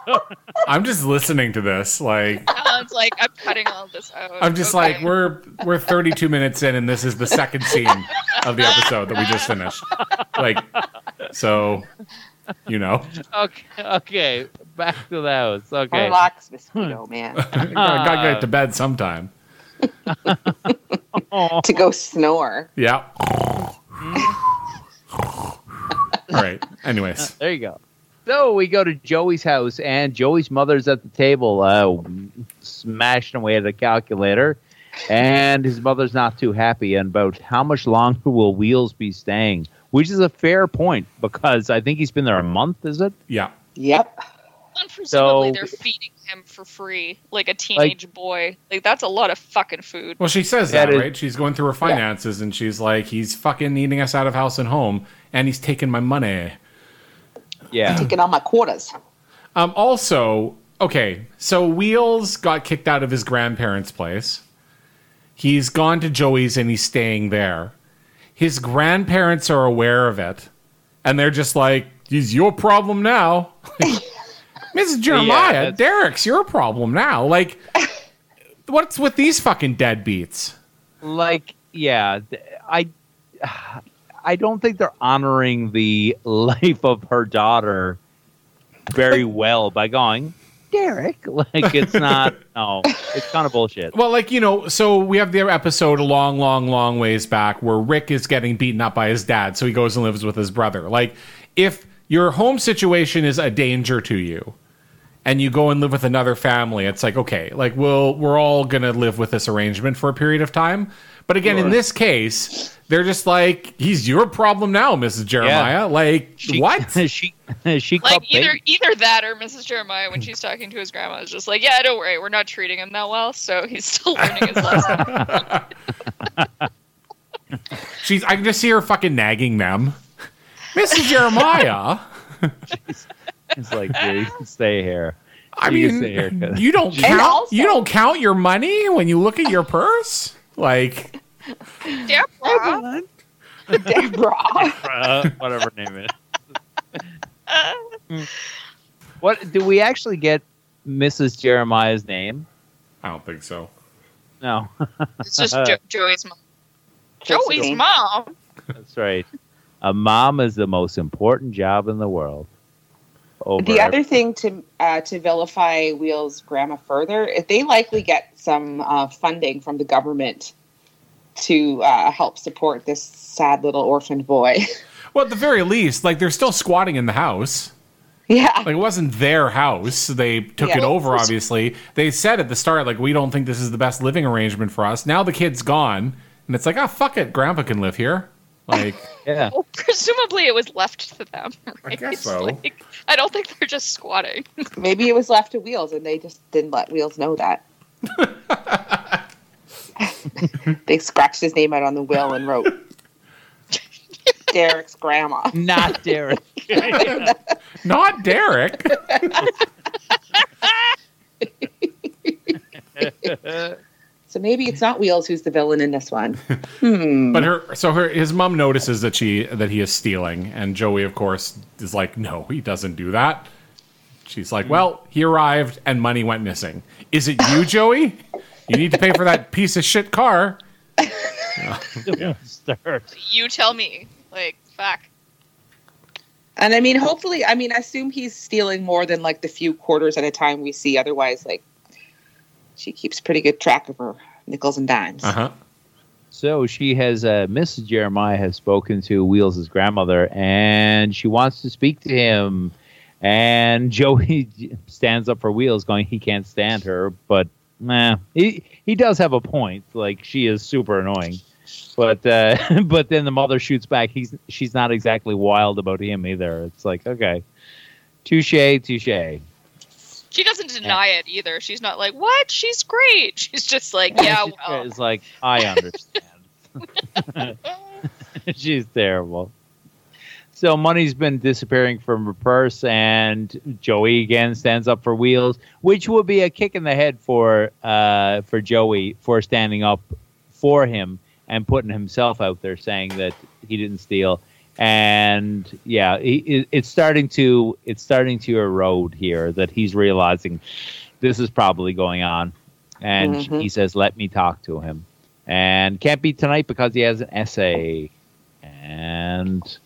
So- I'm just listening to this. Like, Alan's like, I'm cutting all this out. I'm just Okay. like, we're we're 32 minutes in, and this is the second scene of the episode that we just finished. Like, so, you know, okay, okay, back to the house. Okay. Relax, mosquito hmm. man. gotta, gotta get to bed sometime. To go snore. Yeah. Hmm. All right. Anyways, There you go. So we go to Joey's house, and Joey's mother's at the table, uh, smashing away at a calculator, and his mother's not too happy about how much longer will Wheels be staying, which is a fair point because I think he's been there a month. Is it? yeah. Yep. And presumably So- they're feeding him for free, like a teenage boy. Like that's a lot of fucking food. Well, she says That that, is- right? She's going through her finances and she's like, he's fucking eating us out of house and home and he's taking my money. Yeah. Taking all my quarters. Um, also, okay, so Wheels got kicked out of his grandparents' place. He's gone to Joey's and he's staying there. His grandparents are aware of it, and they're just like, "It's your problem now." Mrs. Jeremiah, that's- Derek's your problem now. Like, what's with these fucking deadbeats? like yeah i i don't think they're honoring the life of her daughter very well by going derek like it's not no it's kind of bullshit Well, like, you know, so we have the episode a long, long, long ways back where Rick is getting beaten up by his dad, so he goes and lives with his brother. Like, if your home situation is a danger to you and you go and live with another family, it's like, okay, like we'll we're all gonna live with this arrangement for a period of time. But again, in this case, they're just like, he's your problem now, Mrs. Jeremiah. Like, she, what? she she Like either bait. either that or Mrs. Jeremiah when she's talking to his grandma is just like, yeah, don't worry, we're not treating him that well, so he's still learning his lesson. She's I can just see her fucking nagging them. Mrs. Jeremiah. it's like yeah, you can stay here I You mean, stay you don't count. also- you don't count your money when you look at your purse. Like, Deborah, Deborah. uh, whatever name it is. what do we actually get mrs jeremiah's name I don't think so. no it's just jo- Joey's mom. Joey's mom. That's right. A mom is the most important job in the world. Over The every- other thing to uh, to vilify Wheel's grandma further, if they likely get some uh, funding from the government to uh, help support this sad little orphaned boy. Well, at the very least, like they're still squatting in the house. yeah, Like it wasn't their house. They took Yeah. it over. Obviously, they said at the start, like we don't think this is the best living arrangement for us. Now the kid's gone, and it's like, oh fuck it, Grandpa can live here. Like, yeah. Well, presumably it was left to them. Right? guess so. Like, I don't think they're just squatting. maybe it was left to Wheels, and they just didn't let Wheels know that. they scratched his name out on the will and wrote Derek's grandma. Not Derek. not Derek. So maybe it's not Wheels who's the villain in this one. Hmm. But her, so her, his mom notices that she that he is stealing, and Joey, of course, is like, no, he doesn't do that. She's like, well, he arrived and money went missing. Is it you, Joey? You need to pay for that piece of shit car. Start. You tell me. Like, fuck. And I mean, hopefully, I mean, I assume he's stealing more than like the few quarters at a time we see. Otherwise, like, she keeps pretty good track of her nickels and dimes. Uh huh. So she has, uh, Mrs. Jeremiah has spoken to Wheels' grandmother, and she wants to speak to him. And Joey stands up for Wheels, going, he can't stand her, but nah, he he does have a point. Like she is super annoying, but uh, but then the mother shoots back. He's she's not exactly wild about him either. It's like okay, touche, touche. She doesn't deny it either. She's not like, what? She's great. She's just like, yeah, well. It's like I understand. She's terrible. So money's been disappearing from her purse, and Joey again stands up for Wheels, which would be a kick in the head for uh, for Joey for standing up for him and putting himself out there, saying that he didn't steal. And yeah, he, it, it's starting to it's starting to erode here that he's realizing this is probably going on, and Mhm. he says, "Let me talk to him." And can't be tonight because he has an essay, and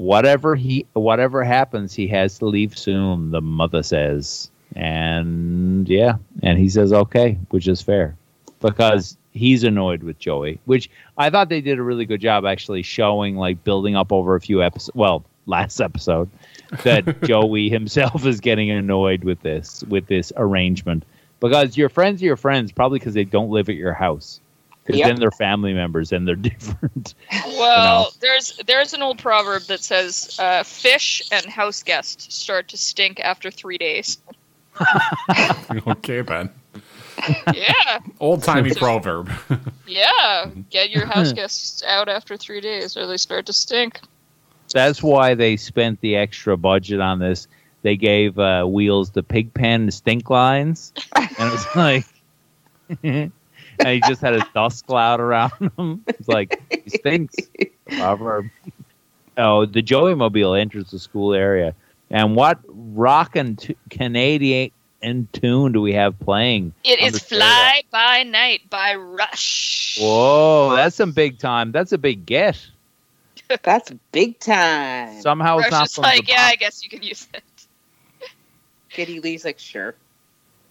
whatever he whatever happens, he has to leave soon. The mother says, and yeah, and he says okay, which is fair because he's annoyed with Joey, which I thought they did a really good job actually showing like building up over a few episodes. Well, last episode that Joey himself is getting annoyed with this with this arrangement because your friends are your friends probably because they don't live at your house. Because Yep. then they're family members and they're different. Well, there's there's an old proverb that says uh, fish and house guests start to stink after three days. okay, Ben. Yeah, Old timey proverb. yeah. Get your house guests out after three days, or they start to stink. That's why they spent the extra budget on this. They gave uh, Wheels the pig pen stink lines, and it was like, and he just had a dust cloud around him. It's like he stinks. Proverb. Oh, the Joey Mobile enters the school area, and what rockin' t- Canadian tune do we have playing? It is on is "Fly by Night" by Rush. Whoa, that's some big time. That's a big get. That's big time. Somehow it's not is from like, the yeah, I guess you can use it. Geddy Lee's like, sure.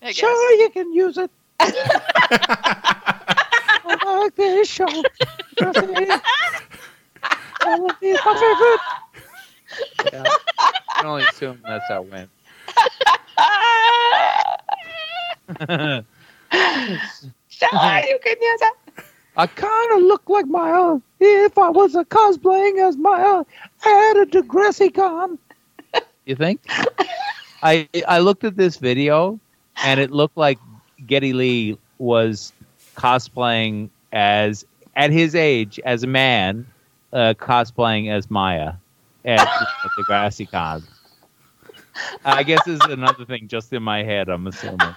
I guess. Sure, you can use it. I like this show. Trust me. These my favorite. Yeah. I can only assume that's how it went. Sure, you can use it. I kind of look like Maya if I was a cosplaying as Maya at a Degrassi con. You think? I I looked at this video and it looked like Geddy Lee was cosplaying as at his age as a man, uh, cosplaying as Maya at, at Degrassi Con. I guess is another thing just in my head. I'm assuming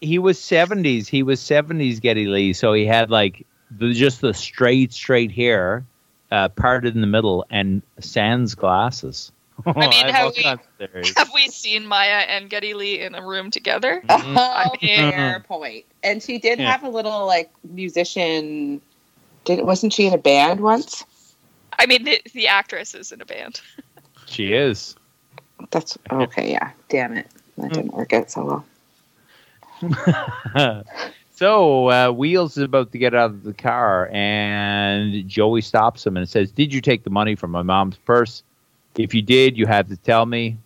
he was 70s. He was 70s Geddy Lee, so he had like the, just the straight, straight hair, uh, parted in the middle, and sans glasses. I mean, have we- Have we seen Maya and Geddy Lee in a room together? Mhm. Oh, fair point. And she did Yeah. have a little like musician. Did wasn't she in a band once? I mean, the, the actress is in a band. She is. That's okay. Yeah. Damn it, that didn't work out so well. so uh, Wheels is about to get out of the car, and Joey stops him and says, "Did you take the money from my mom's purse? If you did, you have to tell me."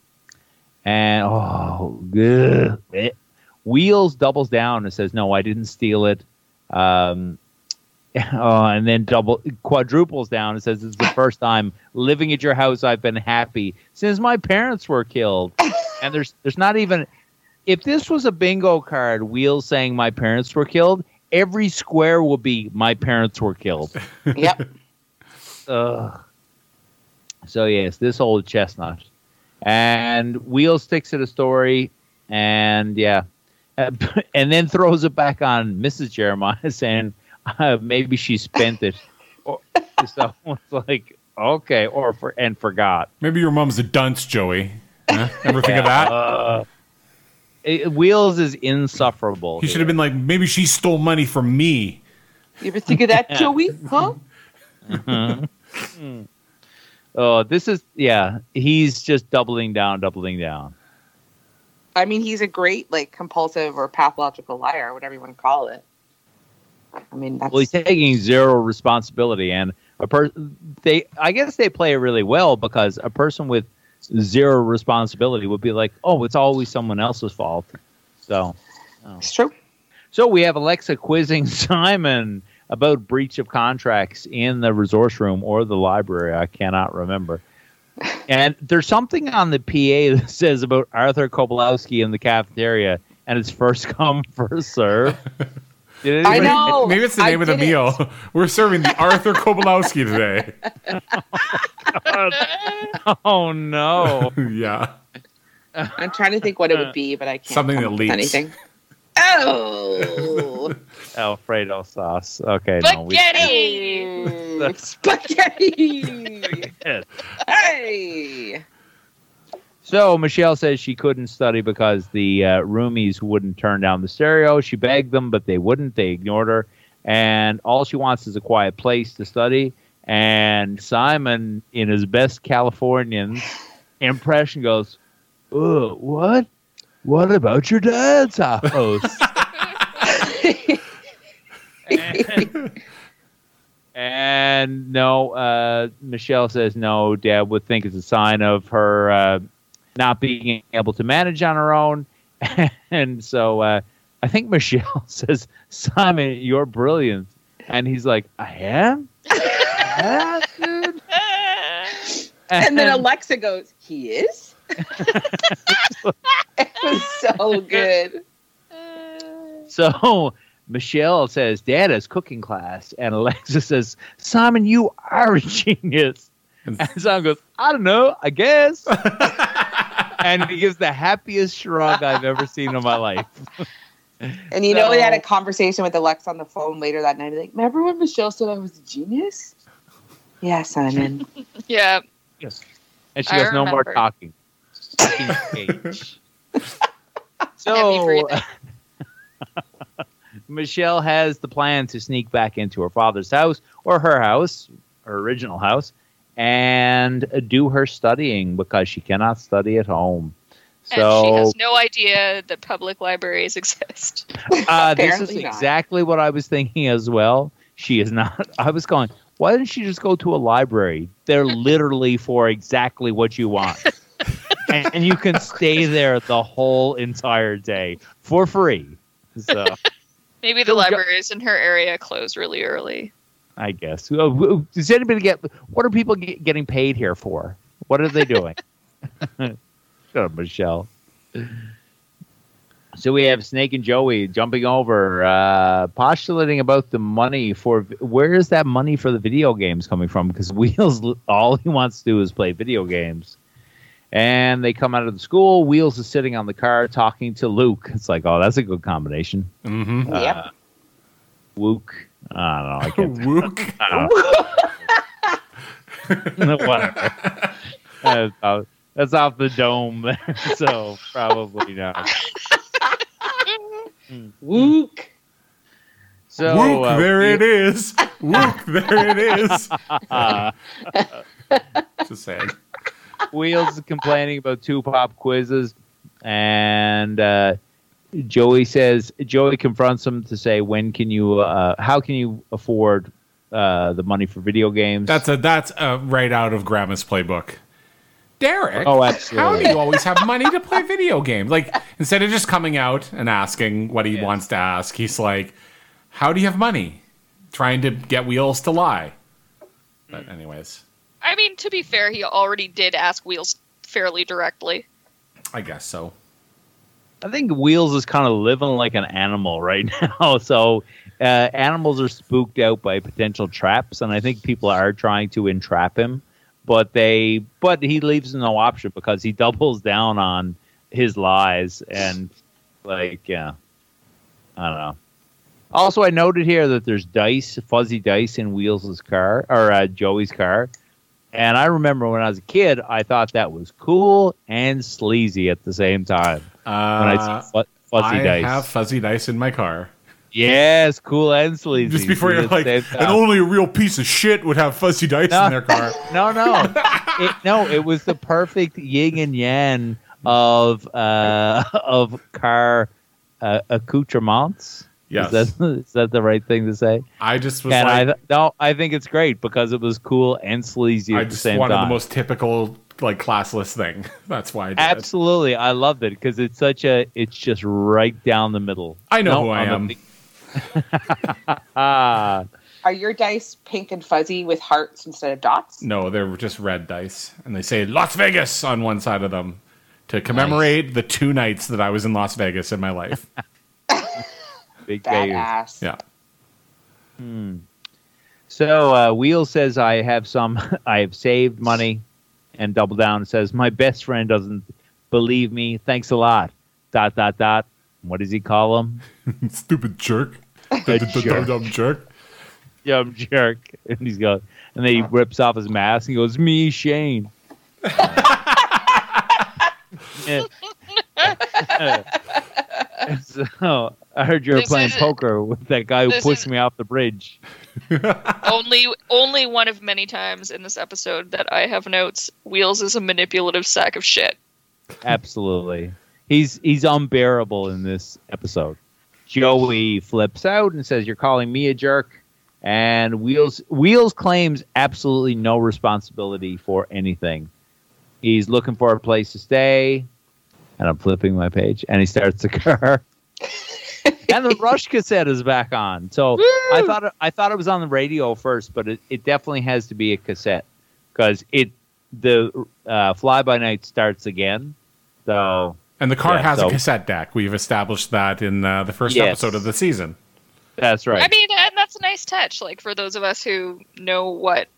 And oh, ugh. Eh. Wheels doubles down and says, "No, I didn't steal it." Um, oh, and then double quadruples down and says, "It's the first time living at your house I've been happy since my parents were killed." and there's there's not even if this was a bingo card, wheels saying my parents were killed, every square will be my parents were killed. Yep. Ugh. So yes, this old chestnut, and Wheels sticks to the story, and yeah, and then throws it back on Mrs. Jeremiah, saying uh, maybe she spent it. Or, so it's like okay, or for and forgot. Maybe your mom's a dunce, Joey. Huh? Ever think of that? Uh, it- Wheels is insufferable. He should have been like, maybe she stole money from me. You ever think of that, Joey? Huh? been. Oh, this is yeah. He's just doubling down, doubling down. I mean, he's a great like compulsive or pathological liar, whatever you want to call it. I mean, that's Well, he's taking zero responsibility, and a person they I guess they play it really well because a person with zero responsibility would be like, oh, it's always someone else's fault. So, oh. it's true. so we have Alexa quizzing Simon about breach of contracts in the resource room or the library. I cannot remember. And there's something on the PA that says about Arthur Kobalewscuy in the cafeteria, and it's first come, first serve. Did I know. Maybe it's the I name of the didn't. meal. We're serving the Arthur Kobalewscuy today. Oh no! yeah. I'm trying to think what it would be, but I can't. Something that up leaks. Anything. Oh. Alfredo sauce. Okay, no, we, Spaghetti! Spaghetti. Hey. So Michelle says she couldn't study because the uh, roomies wouldn't turn down the stereo. She begged them, but they wouldn't. They ignored her, and all she wants is a quiet place to study. And Simon, in his best Californian impression, goes, "Ugh, what? What about your dad's house?" and, and no, uh, Michelle says no. Dad would think it's a sign of her uh, not being able to manage on her own, and so uh, I think Michelle says, "Simon, you're brilliant. And he's like, I am? Yeah, dude. And then Alexa goes, "He is." It was so good. So Michelle says, Dad has cooking class. And Alexa says, Simon, you are a genius. And- And Simon goes, I don't know, I guess. and he gives the happiest shrug I've ever seen in my life. And you know, we had a conversation with Alexa on the phone later that night. Like, remember when Michelle said I was a genius? Yeah, Simon. yeah. Yes. And she I goes, no more talking. So. Michelle has the plan to sneak back into her father's house or her house, her original house, and do her studying because she cannot study at home. and she has no idea that public libraries exist. uh, this is not. exactly what I was thinking as well. She is not. I was going. Why didn't she just go to a library? They're literally for exactly what you want, and, and you can stay there the whole entire day for free. So Maybe the libraries in her area close really early. I guess. Does anybody get? What are people get, getting paid here for? What are they doing? Shut up, Michelle. So we have Snake and Joey jumping over, uh, postulating about the money for where is that money for the video games coming from? Because Wheels, all he wants to do is play video games. And they come out of the school. Wheels is sitting on the car talking to Luke. It's like, oh, that's a good combination. Mm-hmm. Yep. Uh, Luke. I don't know. I can't Wook. I don't know. Whatever. That's off, that's off the dome so probably not. Wook. So Wook, uh, there we- it is. Wook, there it is. uh, Just saying. Wheels is complaining about two pop quizzes, and uh, Joey says Joey confronts him to say, "When can you? Uh, how can you afford uh, the money for video games?" That's a that's a right out of Grandma's playbook. Derek, Oh, how do you always have money to play video games? Like instead of just coming out and asking what he Yes. wants to ask, he's like, "How do you have money?" Trying to get wheels to lie. But anyways, I mean, to be fair, he already did ask Wheels fairly directly. I guess so. I think Wheels is kind of living like an animal right now. So uh, animals are spooked out by potential traps, and I think people are trying to entrap him. But they, but he leaves no option because he doubles down on his lies and like, yeah, I don't know. Also, I noted here that there's dice, fuzzy dice in Wheels' car or uh, Joey's car. And I remember when I was a kid, I thought that was cool and sleazy at the same time when I Uh, see fu- fuzzy I dice. have fuzzy dice in my car. yes, cool and sleazy. Just before you're like, and only a real piece of shit would have fuzzy dice No. in their car. no, no, it, no. It was the perfect yin and yang of uh, of car uh, accoutrements. Yes. Is that, is that the right thing to say? I just was and I like, th- no, I think it's great because it was cool and sleazy I at the just same wanted time. the most typical like classless thing. That's why I did. Absolutely, I loved it because it's such a. It's just right down the middle. I know No, who I I'm am. big- Are your dice pink and fuzzy with hearts instead of dots? No, they're just red dice, and they say Las Vegas on one side of them to commemorate the two nights that I was in Las Vegas in my life. Big Vegas. Badass. yeah, Hmm. So uh, Wheel says I have some. I have saved money, and Double Down says my best friend doesn't believe me. Thanks a lot. Dot dot dot. What does he call him? stupid jerk, A jerk. dumb jerk. Dumb jerk. And he's got. And then he rips off his mask and goes, "Me, Shane." so I heard you were This playing is- poker with that guy who pushed is- me off the bridge. only, only one of many times in this episode that I have notes. Wheels is a manipulative sack of shit. Absolutely. He's he's unbearable in this episode. Joey flips out and says, "You're calling me a jerk." And Wheels Wheels claims absolutely no responsibility for anything. He's looking for a place to stay, and I'm flipping my page, and he starts the car. and the Rush cassette is back on. So I thought it, I thought it was on the radio first, but it, it definitely has to be a cassette because it the uh, Fly By Night starts again. So And the car Yeah, has so- a cassette deck. We've established that in uh, the first Yes. episode of the season. that's right. I mean, and that's a nice touch. Like for those of us who know what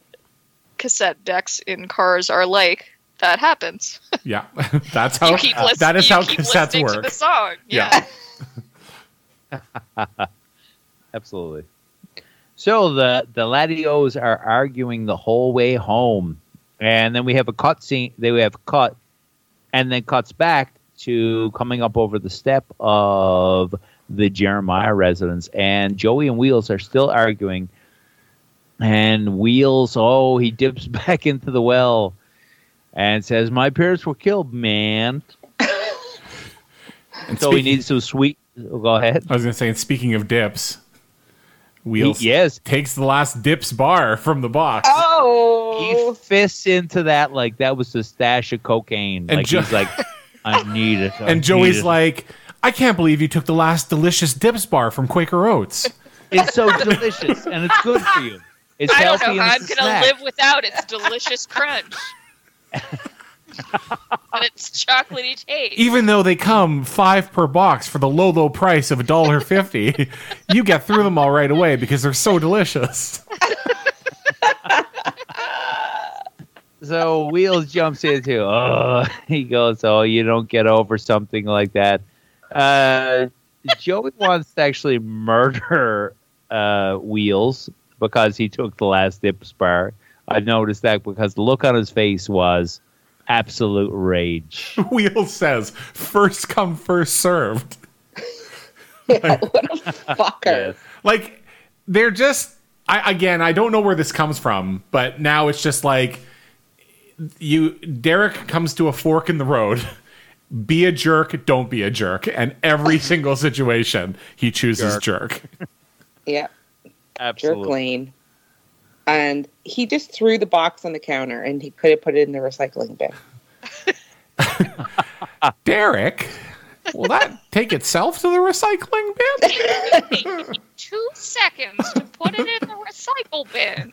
cassette decks in cars are like, that happens. Yeah, that's how you keep lis- that is you how keep cassettes work. To the song. Yeah. Yeah. Absolutely. So the the Latios are arguing the whole way home, and then we have a cut scene. They have cut, and then cuts back to coming up over the step of the Jeremiah residence, and Joey and Wheels are still arguing. And Wheels, oh, he dips back into the well and says, "My parents were killed, man." And So he needs some sweet. Oh, go ahead. I was going to say, and speaking of dips, Wheels He- yes, takes the last Dipps bar from the box. Oh, he fists into that like that was the stash of cocaine. And like Jo- he's like, I need it. I and Joey's it." like, I can't believe you took the last delicious Dipps bar from Quaker Oats. it's so delicious and it's good for you. It's I don't healthy know how and I'm gonna snack. live without its delicious crunch. and its chocolatey taste. Even though they come five per box for the low, low price of a dollar fifty, you get through them all right away because they're so delicious. So Wheels jumps into, oh, he goes, oh, you don't get over something like that. Uh, Joey wants to actually murder uh, Wheels because he took the last Dipps bar. I noticed that because the look on his face was absolute rage. Wheels says, first come, first served. what a fucker. like they're just I again I don't know where this comes from, but now it's just like you Derek comes to a fork in the road. Be a jerk, don't be a jerk. And every single situation he chooses jerk. Yeah, jerk Absolutely. lane. And he just threw the box on the counter and he could have put it in the recycling bin. Derek, will that take itself to the recycling bin? Take me two seconds to put it in the recycle bin.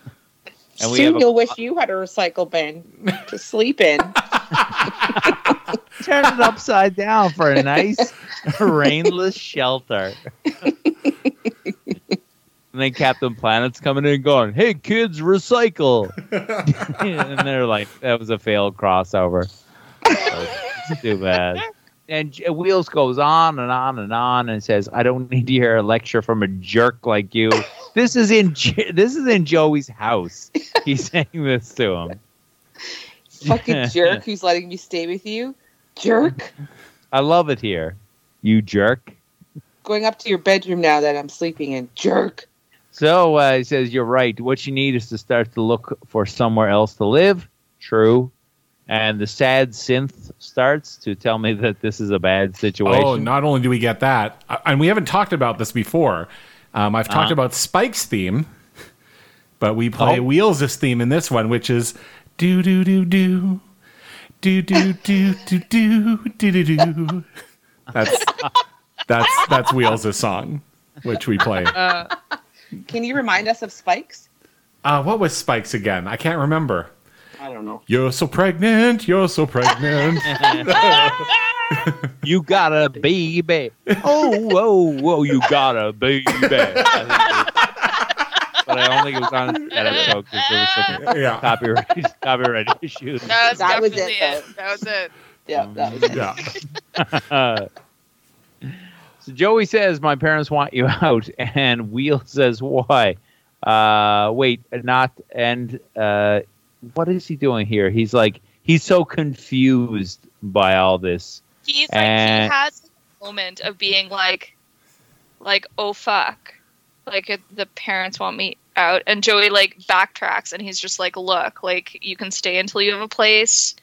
And we Soon have a- you'll wish you had a recycle bin to sleep in. Turn it upside down for a nice rainless shelter. and then Captain Planet's coming in going, Hey kids, recycle. and they're like, That was a failed crossover. It's too bad. And Wheels goes on and on and on and says, "I don't need to hear a lecture from a jerk like you. This is in this is in Joey's house." He's saying this to him. Fucking jerk who's letting me stay with you. Jerk. I love it here. You jerk. Going up to your bedroom now that I'm sleeping in. Jerk. So uh, he says, You're right. What you need is to start to look for somewhere else to live. True. And the sad synth starts to tell me that this is a bad situation. Oh, not only do we get that, uh, and we haven't talked about this before. Um, I've talked Uh-huh. about Spike's theme, but we play Oh. Wheels' theme in this one, which is do do do do do do do do do do do do. That's that's that's Wheels' song, which we play. Can you remind us of Spikes? Uh, what was Spike's again? I can't remember. I don't know. You're so pregnant. You're so pregnant. You got a baby. Oh, whoa, whoa, you got a baby. I but I don't think it was on that episode because there was some yeah. copyright, copyright issues. That was That was it, it. That was it. Yeah, that was it. Yeah. so Joey says, "My parents want you out," and Wheel says, "Why?" Uh, wait, not and uh, what is he doing here? He's like he's so confused by all this. He's like he has a moment of being like, like oh fuck, like the parents want me out, and Joey like backtracks, and he's just like, look, like you can stay until you have a place,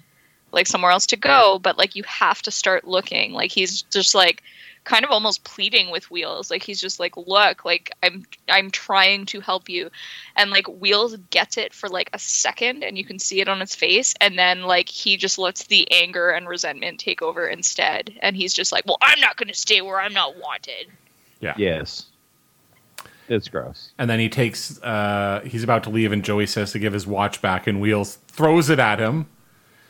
like somewhere else to go, but like you have to start looking. Like he's just like kind of almost pleading with Wheels, like he's just like, look, like I'm I'm trying to help you, and like Wheels gets it for like a second, and you can see it on his face, and then like he just lets the anger and resentment take over instead, and he's just like, well, I'm not going to stay where I'm not wanted. Yeah. Yes. It's gross. And then he takes, uh, he's about to leave, and Joey says to give his watch back, and Wheels throws it at him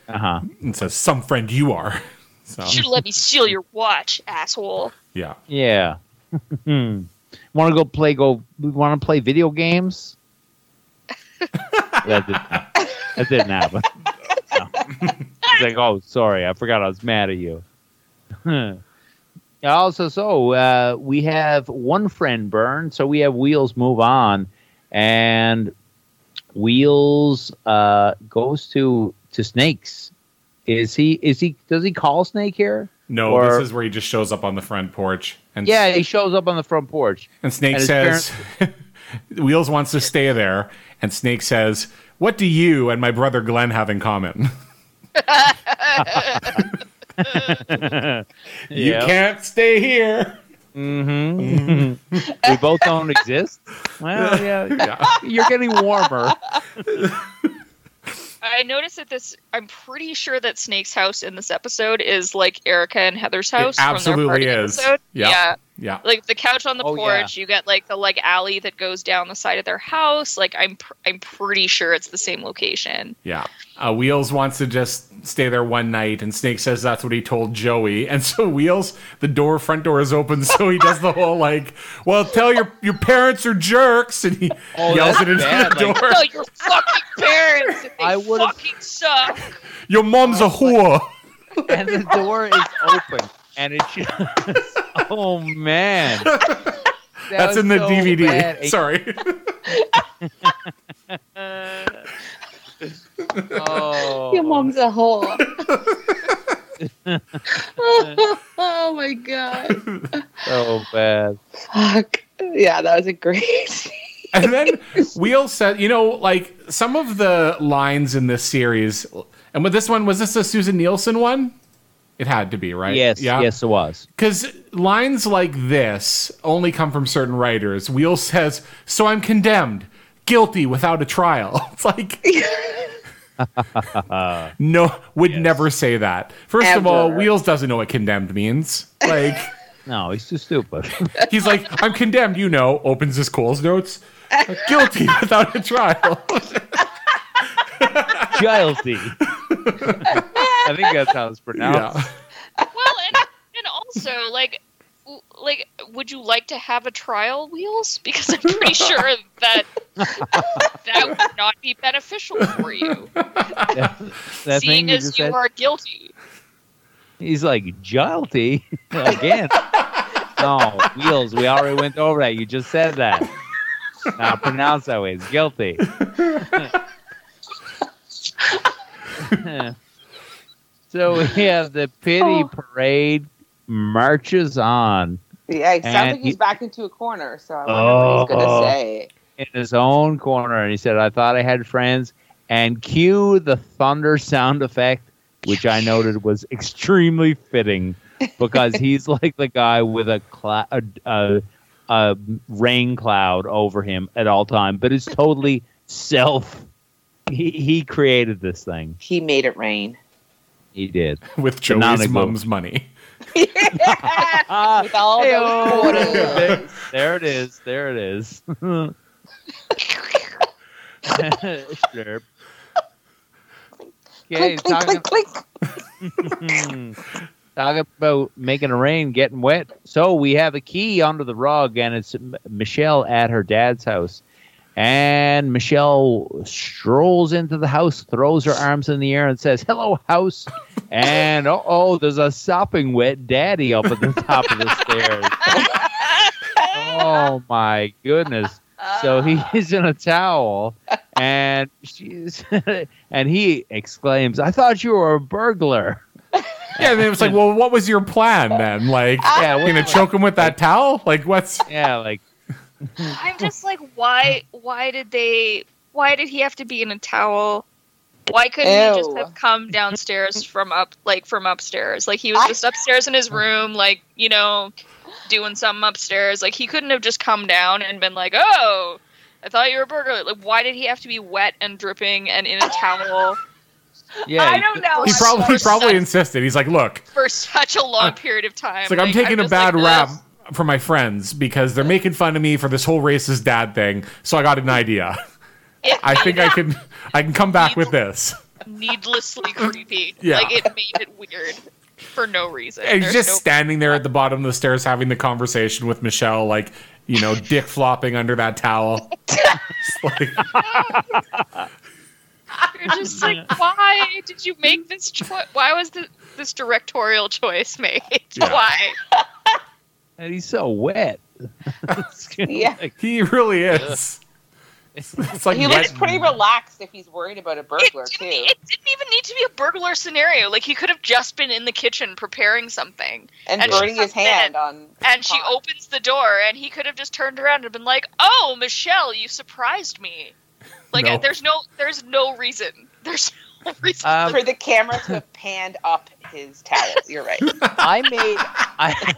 Uh huh. and says, Some friend you are. So, You should let me steal your watch, asshole. yeah. Yeah. Want to go play? Go. Want to play video games? that, didn't, happen. that didn't happen. No. He's like, oh, sorry, I forgot I was mad at you. also, so uh, we have one friend burn, so we have Wheels move on, and Wheels uh, goes to to Snakes. Is he? Is he? Does he call Snake here? No, Or- this is where he just shows up on the front porch. And Yeah, he shows up on the front porch. And Snake And his says, Wheels wants to stay there. And Snake says, What do you and my brother Glenn have in common? You Yeah. can't stay here. Mm-hmm. we both don't exist. Well, yeah, Yeah. you're getting warmer. I noticed that this. I'm pretty sure that Snake's house in this episode is like Erica and Heather's house. from their absolutely is. Episode. Yeah. Yeah. Yeah. Like the couch on the Oh, yeah. porch, you get like the like alley that goes down the side of their house. Like I'm, pr- I'm pretty sure it's the same location. Yeah. Uh, Wheels wants to just stay there one night, and Snake says that's what he told Joey. And so Wheels, the door, front door is open, so he does the whole like, "Well, tell your your parents are jerks," and he Oh, yells it into bad, the like- door. Tell your fucking parents I would've- fucking suck. Your mom's a whore. and the door is open, and it's just. Oh man, That That's in the so DVD. bad. Sorry. Oh, Your mom's a whore. oh my god. so bad. Fuck. Yeah, that was a great. and then Wheels said, you know, like some of the lines in this series, and with this one, was this a Susin Nielsen one? It had to be, right? Yes, yes, it was. Because lines like this only come from certain writers. Wheels says, So I'm condemned, guilty without a trial. It's like, no, would never say that. First of all, Wheels doesn't know what condemned means. Like, No, he's too stupid. he's like, I'm condemned, you know, opens his Coles notes, guilty without a trial. Guilty. I think that's how it's pronounced. yeah. Well, and and also like. Like, would you like to have a trial, Wheels? Because I'm pretty sure that that would not be beneficial for you, That thing seeing as just you said. are guilty. He's like guilty again. no, wheels. We already went over that. You just said that. Now pronounce that way. It's guilty. so we have the pity Oh. parade marches on Yeah, it sounds like he's he- backed into a corner, so I wonder what he's Oh. gonna say. in his own corner, and he said, "I thought I had friends." And cue the thunder sound effect, which I noted was extremely fitting because he's like the guy with a, cla- a, a, a rain cloud over him at all time, but it's totally self. He, he created this thing. He made it rain. He did. With Banana Joey's glue. mom's money. With all Hey-o. those there, there it is. There it is. sure. Okay, Clink, clink, talking, clink, clink. talking about making a rain, getting wet. So we have a key under the rug, and it's Michelle at her dad's house. And Michelle strolls into the house, throws her arms in the air, and says, "Hello, house." And oh, oh, there's a sopping wet daddy up at the top of the stairs. oh my goodness! So he's ah. in a towel, and she's, and he exclaims, "I thought you were a burglar." Yeah, and then it's like, well, what was your plan then? Like, Yeah, you gonna choke him with that towel? Like, what's? Yeah, like I'm just like, why? Why did they? Why did he have to be in a towel? Why couldn't he just have come downstairs from up, like from upstairs? Like he was I- just upstairs in his room, like you know, doing something upstairs. Like he couldn't have just come down and been like, oh. I thought you were a burglar. Like, why did he have to be wet and dripping and in a towel yeah, I don't know. He Or probably he such- probably insisted. He's like, look, for such a long period of time? it's like I'm taking a bad like, rap. Ugh. from my friends because they're making fun of me for this whole racist dad thing. So I got an idea. It I made think I can I can come back with this. needlessly creepy. Yeah. Like it made it weird for no reason. And he's There's just no- standing there at the bottom of the stairs having the conversation with Michelle, like, you know, dick flopping under that towel. Just like, You're just like, why did you make this choice? Why was the, this directorial choice made? Yeah. Why? And he's so wet. Yeah. like- he really is. It's like he looks pretty relaxed if he's worried about a burglar didn't, too. it didn't even need to be a burglar scenario. Like he could have just been in the kitchen preparing something, And and burning she his comes in, hand on. and she opens the door, and he could have just turned around and been like, "Oh, Michelle, you surprised me." Like No. there's no there's no reason. There's no reason. Um, for the camera to have panned up his towel. You're right. I made I,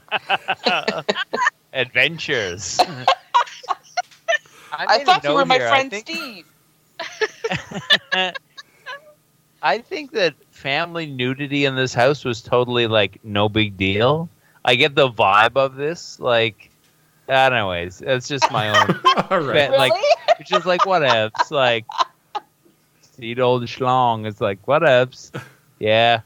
adventures. I made thought you were note my here. I friend think- Steve. I think that family nudity in this house was totally like no big deal. I get the vibe of this, like, anyways, it's just my own. All right. But, like, Really? it's just like whatevs, like, seed old schlong. It's like whatevs. Yeah,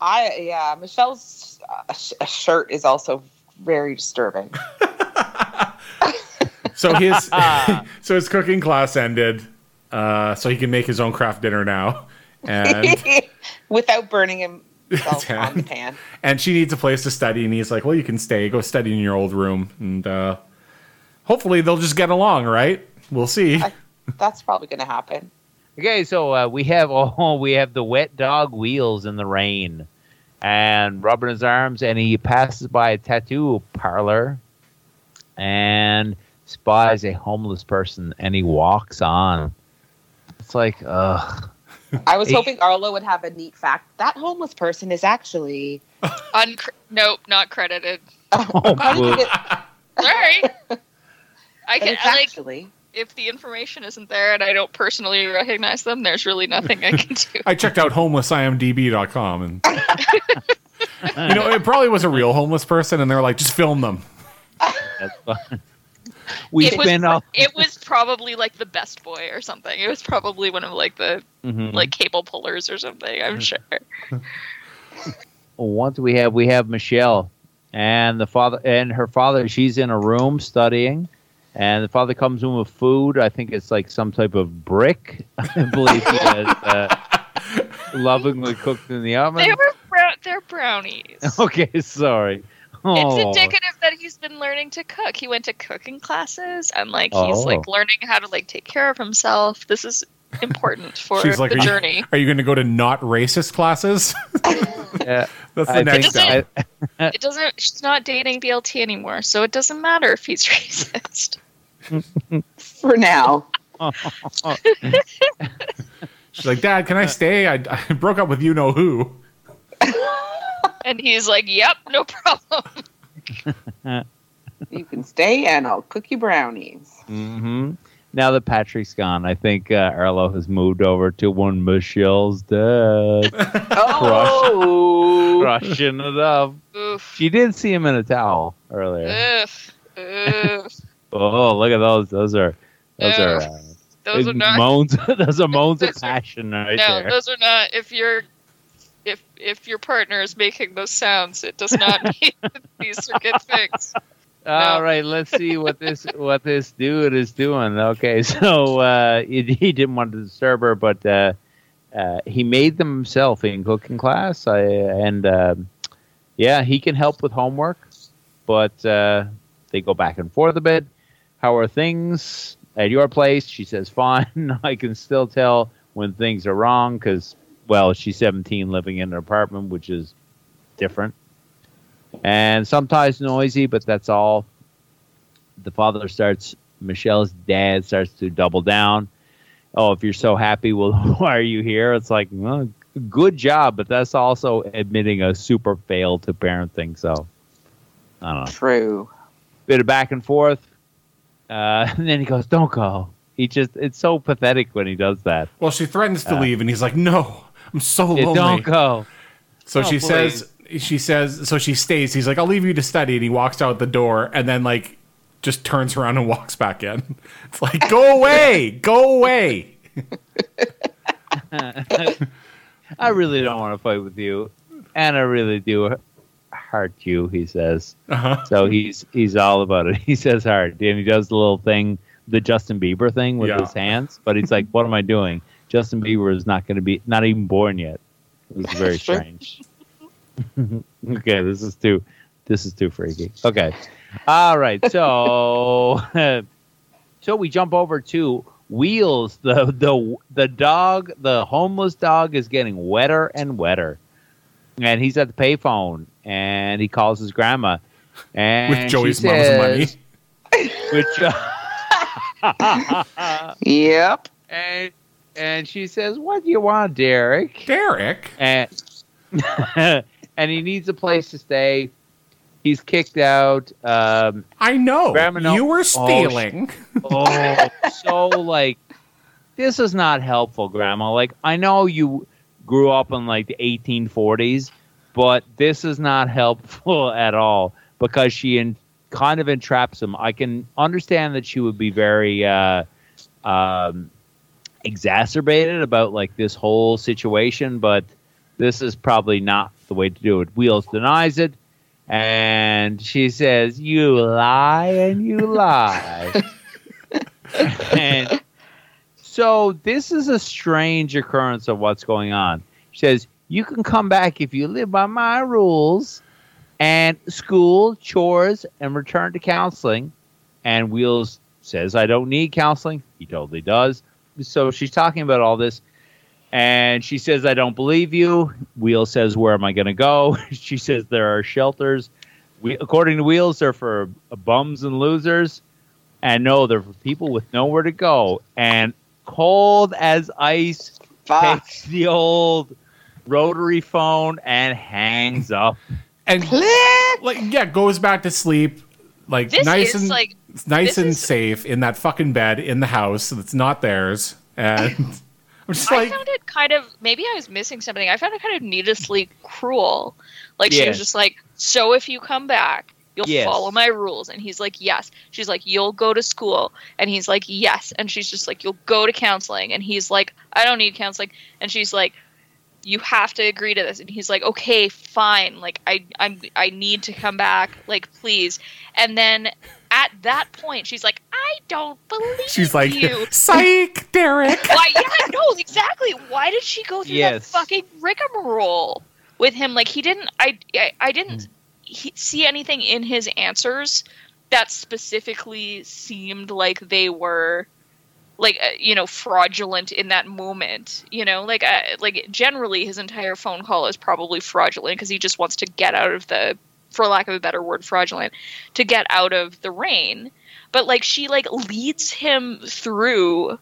I yeah. Michelle's uh, sh- shirt is also very disturbing. So his so his cooking class ended, uh, so he can make his own craft dinner now, and Without burning himself Tan. on the pan. and she needs a place to study, and he's like, "Well, you can stay, go study in your old room, and uh, hopefully they'll just get along, right? We'll see." I- That's probably going to happen. Okay, so uh, we have oh we have the wet dog wheels in the rain, and rubbing his arms, and he passes by a tattoo parlor, and spies a homeless person, and he walks on. It's like, ugh. I was hoping Arlo would have a neat fact. That homeless person is actually. Uncre- nope, not credited. Oh, How did you boo. get- Sorry. I can it's I, like actually. If the information isn't there and I don't personally recognize them, there's really nothing I can do. I checked out homelessimdb.com, and you know it probably was a real homeless person, and they're like, "Just film them." That's fine. We it was all. it was probably like the best boy or something. It was probably one of like the Mhm. like cable pullers or something. I'm sure. once we have we have Michelle and the father and her father. She's in a room studying, and the father comes in with food. I think it's like some type of brick. I believe he has uh, lovingly cooked in the oven. They were brown. They're brownies. Okay, sorry. Oh, It's indicative that he's been learning to cook. He went to cooking classes and like he's Oh. like learning how to like take care of himself. This is important for She's like, the "Are you- journey. Are you going to go to not racist classes? yeah, That's the I next step. I- It doesn't. She's not dating BLT anymore, so it doesn't matter if he's racist. For now. She's like, Dad, can I stay? I, I broke up with you know who. And he's like, "Yep, no problem." You can stay and I'll cook you brownies. hmm Now that Patrick's gone, I think uh, Arlo has moved over to one Michelle's dad, Oh! crushing it up. Oof. She did see him in a towel earlier. Ugh. Ugh. Oh, look at those! Those are those Ew. are uh, Those are not. moans. those are moans of Those are- passion right no, there. those are not. If you're, if if your partner is making those sounds, it does not mean that these are good things. All right, let's see what this what this dude is doing. Okay, so uh, he, he didn't want to disturb her, but uh, uh, he made them himself in cooking class. I, and um yeah, he can help with homework, but uh, they go back and forth a bit. How are things at your place? She says, "Fine." I can still tell when things are wrong because, well, she's 17, living in an apartment, which is different and sometimes noisy, but that's all. The father starts, Michelle's dad starts to double down. Oh, if you're so happy, well, why are you here? It's like, well, good job, but that's also admitting a super fail to parenting. So, I don't know. True. Bit of back and forth. Uh, and then he goes, don't go. He just, it's so pathetic when he does that. Well, she threatens to Uh, leave, and he's like, "No, I'm so Yeah, lonely." don't go. So Oh, she please. says, she says, so she stays. He's like, I'll leave you to study. And he walks out the door and then, like, just turns around and walks back in. It's like, go away, go away. I really don't want to fight with you, and I really do hurt you. He says. Uh-huh. So he's he's all about it. He says hard, and he does the little thing, the Justin Bieber thing with Yeah. his hands. But he's like, "What am I doing? Justin Bieber is not going to be not even born yet." It was very strange. okay, this is too this is too freaky. Okay, all right. So so we jump over to Wheels. The the the dog, the homeless dog, is getting wetter and wetter, and he's at the payphone, and he calls his grandma, and With Joey's she mom's says- money. Which, Yep. and and she says, "What do you want, Derek?" Derek. and and he needs a place to stay. He's kicked out. Um, I know. Grandma, You were Oh, stealing. oh, so like this is not helpful, Grandma. Like I know you grew up in like the 1840s, but this is not helpful at all because she in, kind of entraps him. I can understand that she would be very uh, um, exacerbated about like this whole situation, but this is probably not the way to do it. Wheels denies it. And she says, You lie and you lie. and so this is a strange occurrence of what's going on. She says, You can come back if you live by my rules and school, chores, and return to counseling. And Wheels says, I don't need counseling. He totally does. So she's talking about all this. And she says, I don't believe you. Wheels says, Where am I going to go? she says, There are shelters. We, according to Wheels, they're for bums and losers. And no, they're for people with nowhere to go. And cold as ice Fuck. takes the old rotary phone and hangs up. And Click. like yeah, goes back to sleep. Like This nice is and like nice this and is- safe in that fucking bed in the house that's not theirs. And I'm just I like found it kind of maybe I was missing something. I found it kind of needlessly cruel. Like she was just like, "So if you come back, you'll Yes. follow my rules." And he's like, "Yes." She's like, "You'll go to school." And he's like, "Yes." And she's just like, "You'll go to counseling." And he's like, "I don't need counseling." And she's like, "You have to agree to this." And he's like, "Okay, fine. Like I I'm I need to come back. Like please." And then at that point, she's like, "I don't believe she's like you." psych, Derek. Why? Yeah, no, exactly. Why did she go through Yes. that fucking rigmarole with him? Like he didn't. I I, I didn't he, see anything in his answers that specifically seemed like they were like uh, you know fraudulent in that moment you know like uh, like generally his entire phone call is probably fraudulent because he just wants to get out of the for lack of a better word fraudulent to get out of the rain but like she like leads him through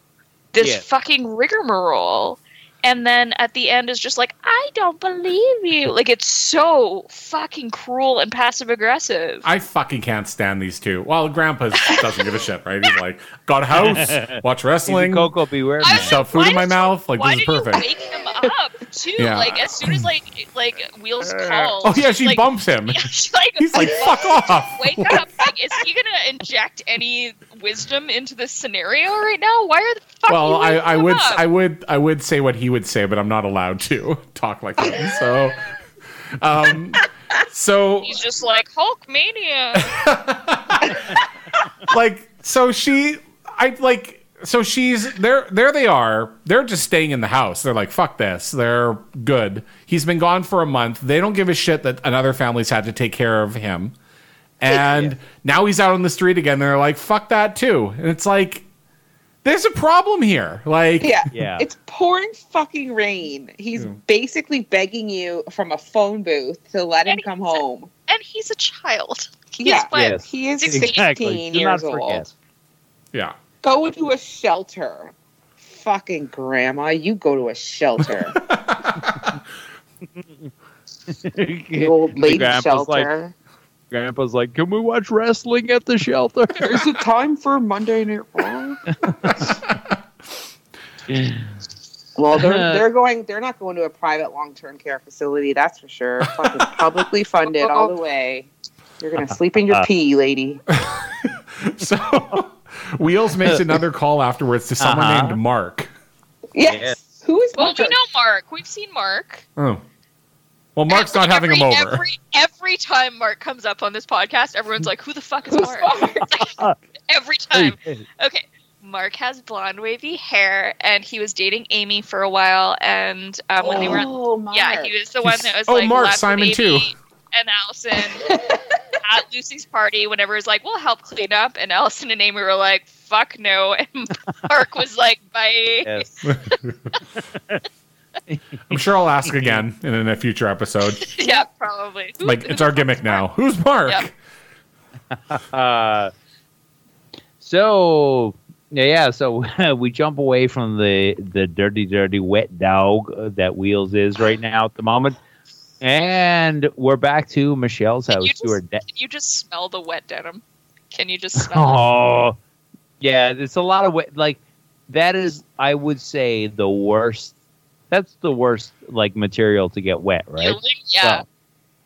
this Yeah. fucking rigmarole and then at the end is just like i don't believe you like it's so fucking cruel and passive aggressive I fucking can't stand these two. Well, Grandpa doesn't give a shit, right? He's like, got a house, watch He's a wrestling, Koko B. Ware I man. was shove food in my did you- mouth. Like why this is did you perfect. wake him up too? Yeah. Like as soon as like like Wheels uh, calls. Oh yeah, she like, bumps him. Yeah, she's like, He's like, fuck off. Wake up! Like, is he gonna inject any wisdom into this scenario right now? Why are the fuck? Well, you I, I would up? I would I would say what he would say, but I'm not allowed to talk like that. So, um, so He's just like Hulkamania. like so she I like so she's there there they are. They're just staying in the house. They're like, fuck this. They're good. He's been gone for a month. They don't give a shit that another family's had to take care of him. And now he's out on the street again. They're like, fuck that too. And it's like there's a problem here. Like Yeah. Yeah. It's pouring fucking rain. He's basically begging you from a phone booth to let him come he's a- home. and he's a child. He's Yeah. what? Yes. He is Exactly. 16 Do years old. yeah. Go to a shelter. Fucking grandma, you go to a shelter. the old The lady grandpa's like- shelter. Grandpa's like, "Can we watch wrestling at the shelter?" Is it time for Monday Night Raw? Well, they're they're going. They're not going to a private long term care facility. That's for sure. Fucking publicly funded all the way. You're gonna sleep in your pee, lady. So Wheels makes another call afterwards to someone Uh-huh. named Mark. Yes. Yes. Who is Well, Mark? we know Mark. We've seen Mark. Oh. Well, Mark's And, not having every, him over. Every, every time Mark comes up on this podcast, everyone's like, "Who the fuck is Who's Mark?" Mark? every time. Okay. Mark has blonde wavy hair, and he was dating Amy for a while. And um, when they were, Oh, Mark. yeah, he was the one that was Oh, like, Mark, Simon Amy too. and Allison at Lucy's party. Whenever it was like, we'll help clean up, and Allison and Amy were like, "Fuck no," and Mark was like, "Bye." Yes. I'm sure I'll ask again in a future episode. yeah, probably. Like it's our gimmick now. Who's Mark? Yep. Uh, so yeah, yeah. So we jump away from the the dirty, dirty, wet dog uh, that Wheels is right now at the moment, and we're back to Michelle's Can house. you To her just- de- Can you just smell the wet denim? Can you just smell it? oh, yeah. It's a lot of wet. Like that is, I would say, the worst. That's the worst like material to get wet, right? Feeling? Yeah. Well, one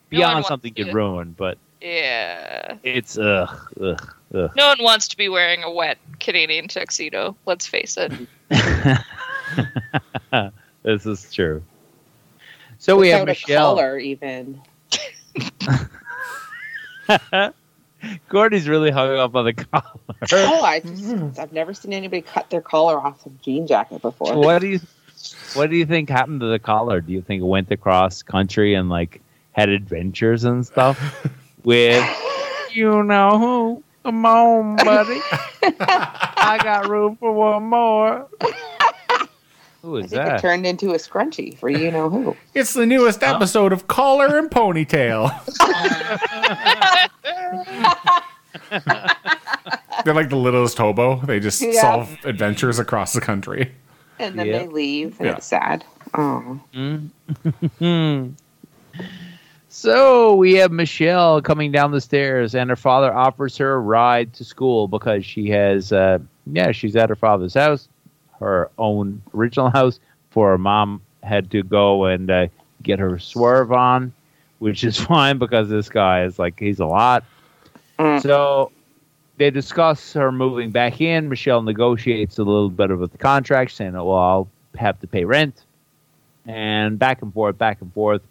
beyond wants something to- get ruined, but Yeah. it's ugh, ugh, ugh. No one wants to be wearing a wet Canadian tuxedo. Let's face it. this is true. So we have Without a Michelle. collar, even. Gordy's really hung up on the collar. Oh, I just, I've never seen anybody cut their collar off a jean jacket before. what do you What do you think happened to the collar? Do you think it went across country and like had adventures and stuff with you know who? Come on, buddy. I got room for one more. Who is I is think it that? turned into a scrunchie for you know who. It's the newest episode of Collar and Ponytail. They're like the littlest hobo. They just Yeah. solve adventures across the country. And then Yep. they leave, and Yeah. it's sad. Oh. So we have Michelle coming down the stairs, and her father offers her a ride to school because she has, uh, yeah, she's at her father's house, her own original house, for her mom had to go and uh, get her swerve on, which is fine because this guy is like, he's a lot. Mm. So they discuss her moving back in. Michelle negotiates a little bit of the contract, saying, well, I'll have to pay rent and back and forth, back and forth.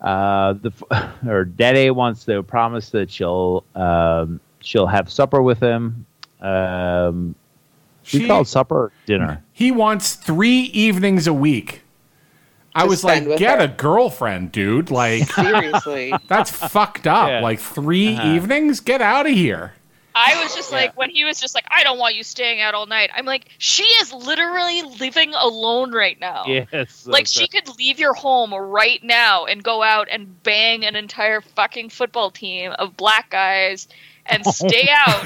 Uh, the her daddy wants to promise that she'll um, she'll have supper with him. Um, she, She- called supper dinner. He wants three evenings a week. I was like, get her. a girlfriend, dude. Like, seriously. that's fucked up. Yeah. Like, 3 Uh-huh. evenings? Get out of here. I was just like, when he was just like, I don't want you staying out all night. I'm like, she is literally living alone right now. Yes, Like she could leave your home right now and go out and bang an entire fucking football team of black guys and stay out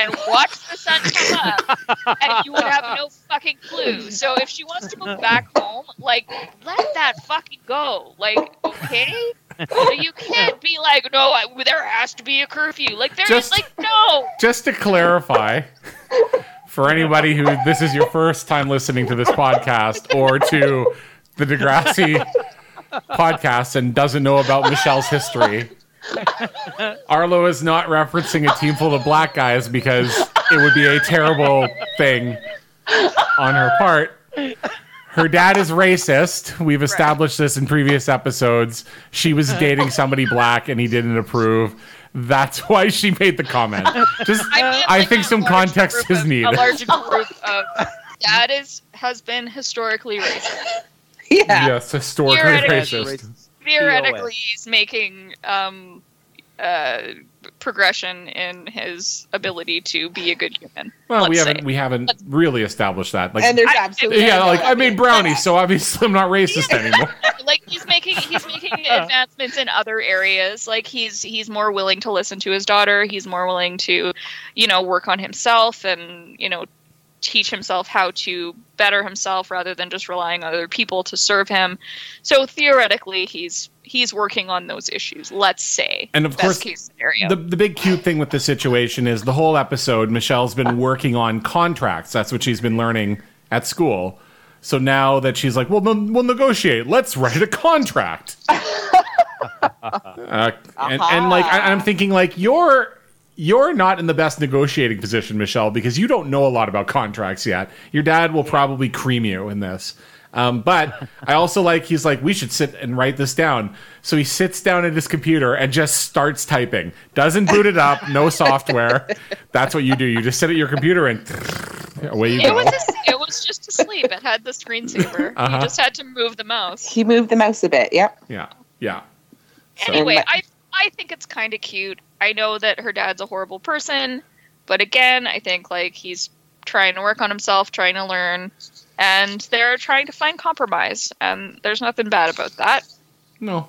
and watch the sun come up and you would have no fucking clue. So if she wants to move back home, like let that fucking go. Like, okay? You can't be like, no, I, there has to be a curfew. Like there's Just- like no. Just to clarify, for anybody who this is your first time listening to this podcast or to the Degrassi podcast and doesn't know about Michelle's history, Arlo is not referencing a team full of black guys because it would be a terrible thing on her part. Her dad is racist. We've established this in previous episodes. She was dating somebody black and he didn't approve. That's why she made the comment. Just I, mean, I like, think some context is of- needed. A large group of dad is has been historically racist. Yeah. Yes, historically Theoretically- racist. Theoretically, he's making um, uh, progression in his ability to be a good human. Well, we haven't say. we haven't really established that. Like, And there's I- absolutely yeah, no like I made evidence brownies, so obviously I'm not racist anymore. like he's making he's making advancements in other areas like he's he's more willing to listen to his daughter he's more willing to you know work on himself and you know teach himself how to better himself rather than just relying on other people to serve him so theoretically he's he's working on those issues let's say And of best course, case scenario The the big cute thing with the situation is the whole episode. Michelle's been working on contracts. That's what she's been learning at school. So now that she's like, well, we'll negotiate. Let's write a contract. uh, and, and like, I, I'm thinking, like, you're you're not in the best negotiating position, Michelle, because you don't know a lot about contracts yet. Your dad will probably cream you in this. Um, but I also like he's like we should sit and write this down. So he sits down at his computer and just starts typing. Doesn't boot it up, no software. That's what you do. You just sit at your computer and away you It go. was a, it was just asleep. It had the screensaver. Uh-huh. You just had to move the mouse. He moved the mouse a bit. Yep. Yeah, yeah. So- Anyway, I I think it's kind of cute. I know that her dad's a horrible person, but again, I think like he's trying to work on himself, trying to learn, and they're trying to find compromise, and there's nothing bad about that. No.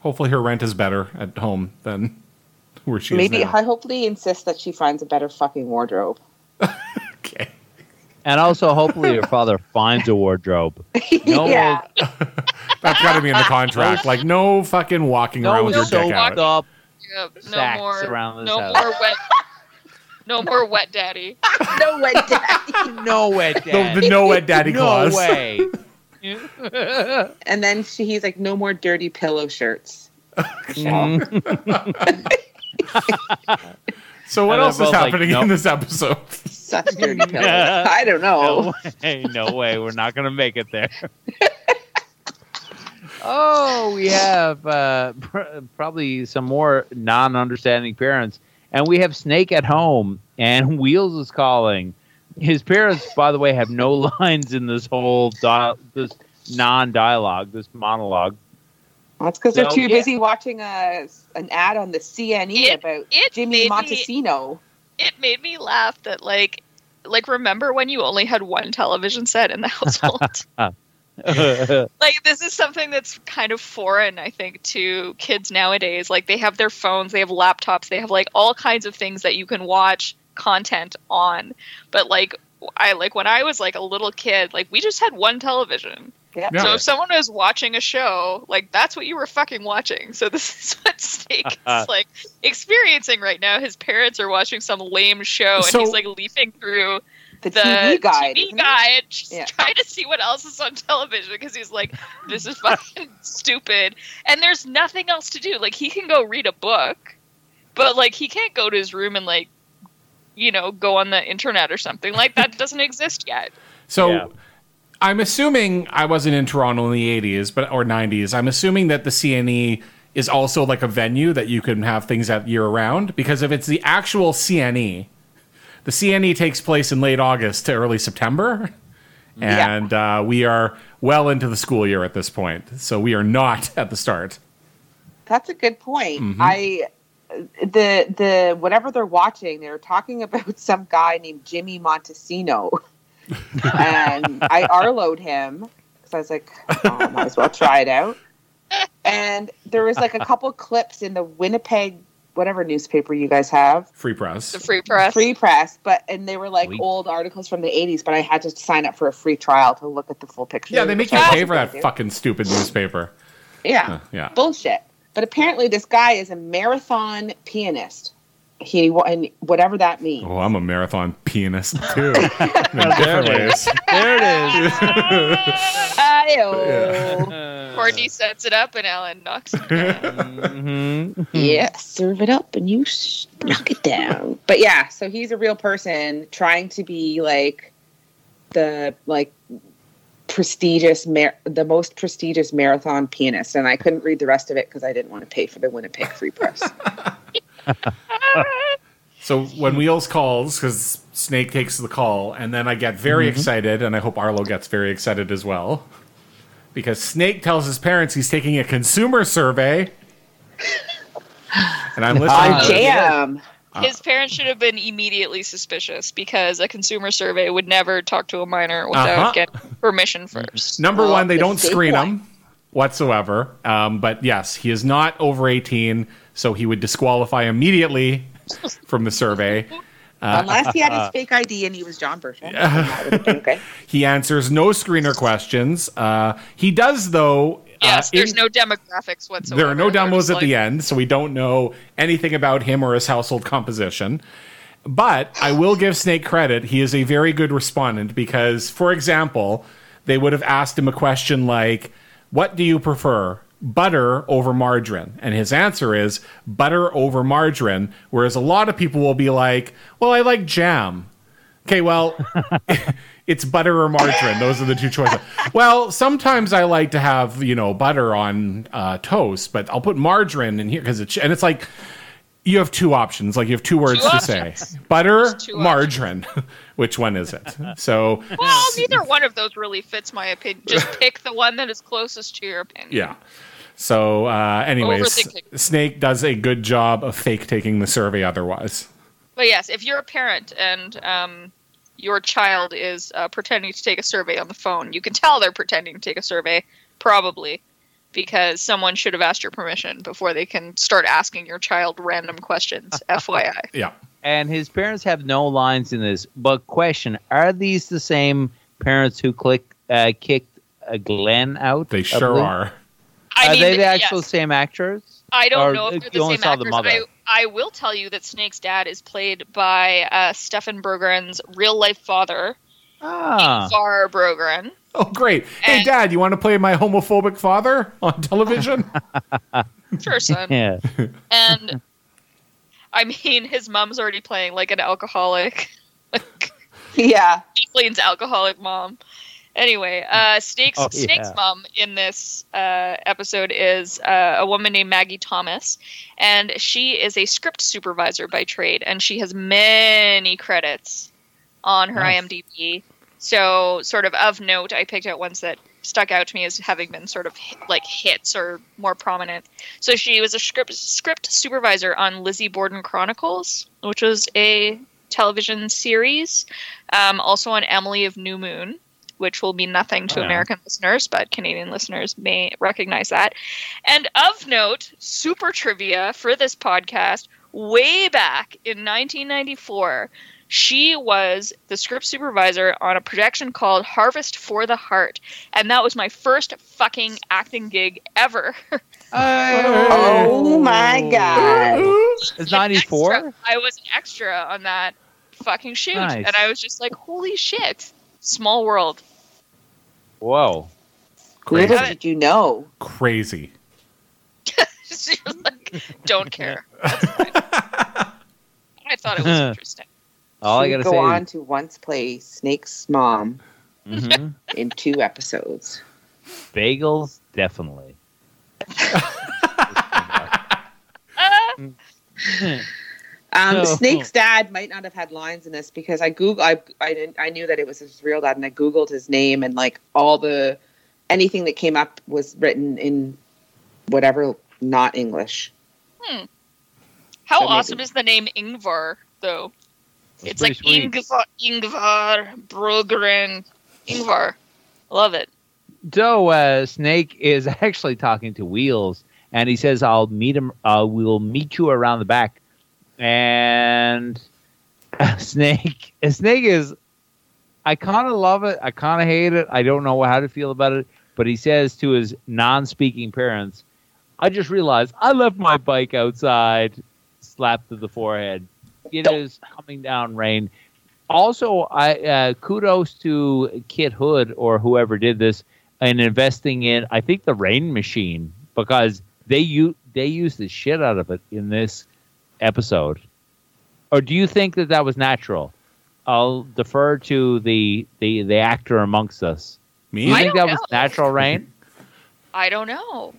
Hopefully her rent is better at home than where she Maybe is now. I hopefully insist that she finds a better fucking wardrobe. Okay. And also, hopefully, your father finds a wardrobe. No, yeah. That's got to be in the contract. Like no fucking walking around no with your soaked dick out. up. Yeah, no Sacks more, around this no house. more wet, no more wet daddy. no wet daddy. No way, The, the no wet daddy no clause. way. And then she, he's like, no more dirty pillow shirts. So what else is both like, happening "Nope." in this episode? Such dirty pillows. I don't know. No way, no way. We're not going to make it there. oh, we have uh, pr- probably some more non understanding parents. And we have Snake at home, and Wheels is calling. His parents, by the way, have no lines in this whole di- this non dialogue, this monologue. That's because they're So- too busy watching a, an ad on the CNE It- about it Jimmy made me- Montesino. It made me laugh that like, like remember when you only had one television set in the household? like this is something that's kind of foreign i think to kids nowadays. Like they have their phones they have laptops they have like all kinds of things that you can watch content on. But like i like when i was like a little kid like we just had one television. Yep. Yeah. so if someone was watching a show like that's what you were fucking watching. So this is what snake is uh-huh. like experiencing right now. His parents are watching some lame show and So- he's like leaping through The, the TV guide. TV guide, just Yeah. trying to see what else is on television because he's like, this is fucking stupid. And there's nothing else to do. Like he can go read a book, but like he can't go to his room and like, you know, go on the internet or something. Like that doesn't exist yet. So Yeah. I'm assuming I wasn't in Toronto in the 80s, but or 90s. I'm assuming that the CNE is also like a venue that you can have things at year round because if it's the actual CNE, the CNE takes place in late August to early September. And uh, we are well into the school year at this point. So we are not at the start. That's a good point. Mm-hmm. I the the whatever they're watching, they're talking about some guy named Jimmy Montesino, and I arloed him because I was like, oh, might as well try it out. And there was like a couple clips in the Winnipeg whatever newspaper you guys have, Free press. The free press. Free Press, but and they were like Sweet. old articles from the '80s, but I had to sign up for a free trial to look at the full picture. Yeah, they make you pay for that fucking stupid newspaper. do. Yeah, Yeah. bullshit. But apparently, this guy is a marathon pianist. He and whatever that means. Oh, I'm a marathon pianist too. in different it ways. There it is. Ayo. Courtney sets it up and Alan knocks it down. Mhm. Yeah, serve it up and you sh- knock it down. But yeah, so he's a real person trying to be like the like prestigious mar- the most prestigious marathon pianist and I couldn't read the rest of it because I didn't want to pay for the Winnipeg Free Press. So when Wheels calls, because Snake takes the call, and then I get very excited, and I hope Arlo gets very excited as well, because Snake tells his parents he's taking a consumer survey, and I'm listening. Ah, to Jam. His parents should have been immediately suspicious because a consumer survey would never talk to a minor without Uh-huh. getting permission first. Number Well, one, they the don't screen one. Him whatsoever. Um, but yes, he is not over 18, so he would disqualify immediately from the survey. Unless he had his fake ID and he was John Bertrand. That would have been okay. He answers no screener questions. Uh, he does, though. Yes, uh, there's in- no demographics whatsoever. There are no demos just at the end, so we don't know anything about him or his household composition. But I will give Snake credit. He is a very good respondent because, for example, they would have asked him a question like, What do you prefer? Butter over margarine. And his answer is butter over margarine. Whereas a lot of people will be like, Well, I like jam. Okay, well, it's butter or margarine. Those are the two choices. Well, sometimes I like to have you know butter on uh, toast, but I'll put margarine in here because it's and it's like you have two options. Like you have two words Two to options. say: butter, margarine. Which one is it? So Well, neither one of those really fits my opinion. Just pick the one that is closest to your opinion. yeah. So, uh, anyways, Snake does a good job of fake taking the survey. Otherwise, But yes, if you're a parent and um, your child is uh, pretending to take a survey on the phone, you can tell they're pretending to take a survey, probably, because someone should have asked your permission before they can start asking your child random questions. FYI. yeah. And his parents have no lines in this. But question: Are these the same parents who click uh, kicked uh, Glenn out? They sure believe? are. I are mean, they the actual yes. same actors? I don't or know if you they're the only same saw the actors. mother? I, I will tell you that Snake's dad is played by uh, Stefan Brogren's real life father, Ah, Ingvar Brogren. Oh, great! Hey, And- Dad, you want to play my homophobic father on television? Sure, son. yeah. And I mean, his mom's already playing like an alcoholic. Yeah. Jacqueline's alcoholic mom. Anyway, uh, Snake's Oh, Snake's mom in this uh, episode is uh, a woman named Maggie Thomas, and she is a script supervisor by trade, and she has many credits on her Nice. IMDb. So, sort of of note, I picked out ones that stuck out to me as having been sort of hit, like hits or more prominent. So she was a script script supervisor on Lizzie Borden Chronicles, which was a television series. Um, also on Emily of New Moon, which will mean nothing to Oh, yeah. American listeners, but Canadian listeners may recognize that. And of note, super trivia for this podcast, way back in 1994, she was the script supervisor on a production called Harvest for the Heart. And that was my first fucking acting gig ever. Oh. oh my god. It's ninety four. I was an extra on that fucking shoot, Nice. and I was just like, "Holy shit!" Small world. Whoa. Little Crazy. did you know. Crazy. She was like, "Don't care." That's fine. I thought it was interesting. All I gotta would say. go is- on to once play Snake's mom Mhm. in two episodes. Bagels, definitely. Um, No. Snake's dad might not have had lines in this because I Google I I, didn't, I knew that it was his real dad and I googled his name and like all the anything that came up was written in whatever not English. how So maybe- awesome is the name Ingvar, though? It's It's like sweet. Ingvar, Ingvar Brogren, Ingvar. Love it. So uh, Snake is actually talking to Wheels, and he says, "I'll meet him. Uh, we'll meet you around the back." And Snake, Snake is, I kind of love it. I kind of hate it. I don't know how to feel about it. But he says to his non-speaking parents, "I just realized I left my bike outside." Slap to the forehead. It is coming down rain. Also, I uh, kudos to Kit Hood or whoever did this in investing in I think the rain machine because they u- they use the shit out of it in this episode. Or do you think that that was natural? I'll defer to the the, the actor amongst us. Do Me? you I think don't that was natural rain? I don't know.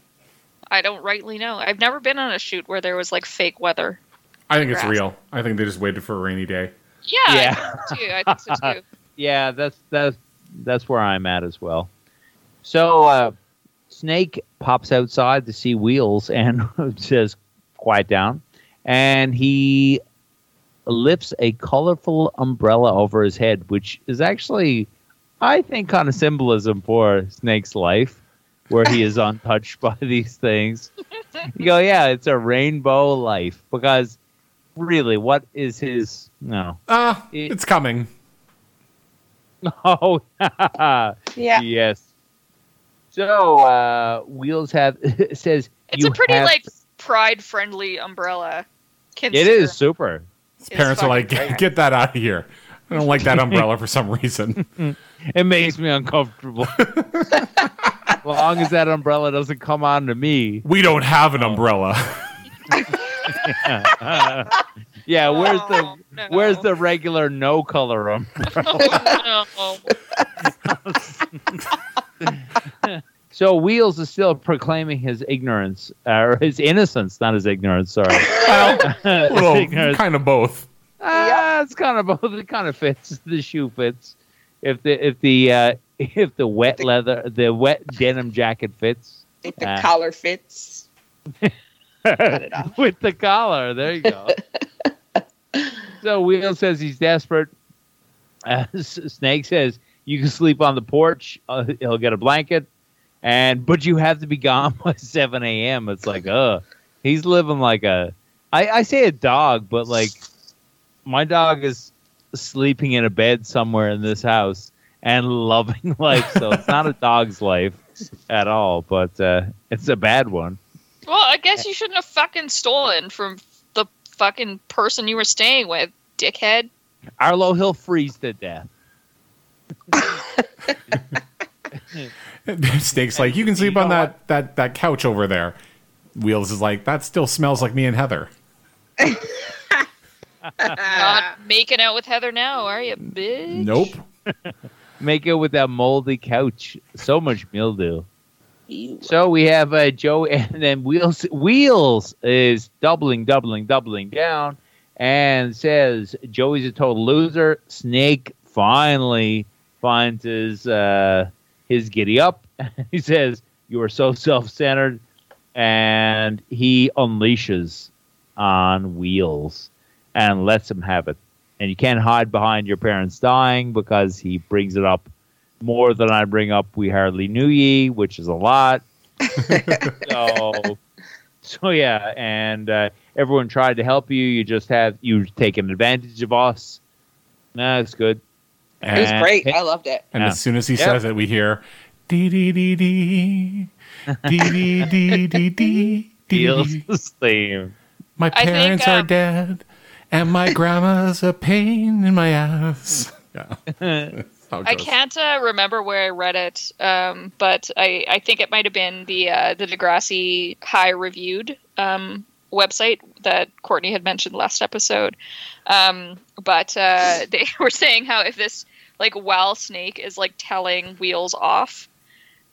I don't rightly know. I've never been on a shoot where there was like fake weather. I think it's Grass. real. I think they just waited for a rainy day. Yeah, Yeah. I think so too. I think so too. Yeah, that's that's that's where I'm at as well. So uh, Snake pops outside to see Wheels and says, "Quiet down," and he lifts a colorful umbrella over his head, which is actually, I think, kind of symbolism for Snake's life, where he is untouched by these things. You go, yeah, it's a rainbow life because really, what is his no? Ah, It- it's coming. Oh, Yeah. yes. So uh, Wheels have says It's you a pretty have- like pride friendly umbrella. it is super. His parents are like, fucking great. get that out of here. I don't like that umbrella for some reason. It makes me uncomfortable. as long as that umbrella doesn't come on to me. We don't have an umbrella. Yeah, yeah, where's the Oh, no. where's the regular no color umbrella? Oh, So Wheels is still proclaiming his ignorance or his innocence, not his ignorance. Sorry, well, well, ignorance. kind of both. Yeah, it's kind of both. It kind of fits. The shoe fits. If the if the uh, if the wet leather, the wet denim jacket fits If the Ah. collar fits. with the collar, there you go. so Wheel says he's desperate. Uh, Snake says you can sleep on the porch. Uh, he'll get a blanket, and but you have to be gone by seven a.m. It's like, uh, he's living like a. I, I say a dog, but like my dog is sleeping in a bed somewhere in this house and loving life. So it's not a dog's life at all, but uh, it's a bad one. Well, I guess you shouldn't have fucking stolen from the fucking person you were staying with, dickhead. Arlo, he'll freeze to death. Snake's like, you can sleep on that, that, that couch over there. Wheels is like, that still smells like me and Heather. Not making out with Heather now, are you, bitch? Nope. Make it with that moldy couch. So much mildew. So we have uh, Joe, and then Wheels. Wheels is doubling, doubling, doubling down, and says Joey's a total loser. Snake finally finds his uh, his giddy up. he says, "You are so self-centered," and he unleashes on Wheels and lets him have it. And you can't hide behind your parents dying because he brings it up more than I bring up We Hardly Knew Ye, which is a lot. so, so yeah, and uh, everyone tried to help you. You just have you taken advantage of us. Nah, it's good. It was great. I loved it. And Yeah. as soon as he Yep. says it, we hear dee dee dee dee dee dee dee dee dee Feels dee. the same. My I think, parents are um, dead, and my grandma's a pain in my ass. Yeah. That's I can't uh, remember where I read it, um, but I, I think it might have been the uh, the Degrassi High Reviewed um, website that Courtney had mentioned last episode. Um, but uh, they were saying how if this like while Snake is like telling Wheels off,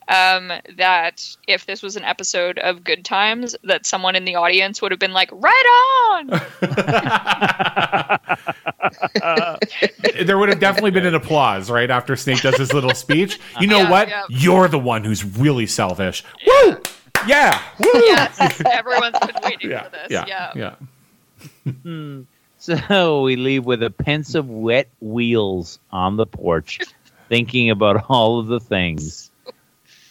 um, that if this was an episode of Good Times, that someone in the audience would have been like, "Right on!" there would have definitely been an applause right after Snake does his little speech. You know Yeah, what? yeah. You're the one who's really selfish. Woo! Yeah. Woo! yes, everyone's been waiting Yeah. for this. Yeah. yeah. Yeah. Hmm. So we leave with a pensive wet wheels on the porch, thinking about all of the things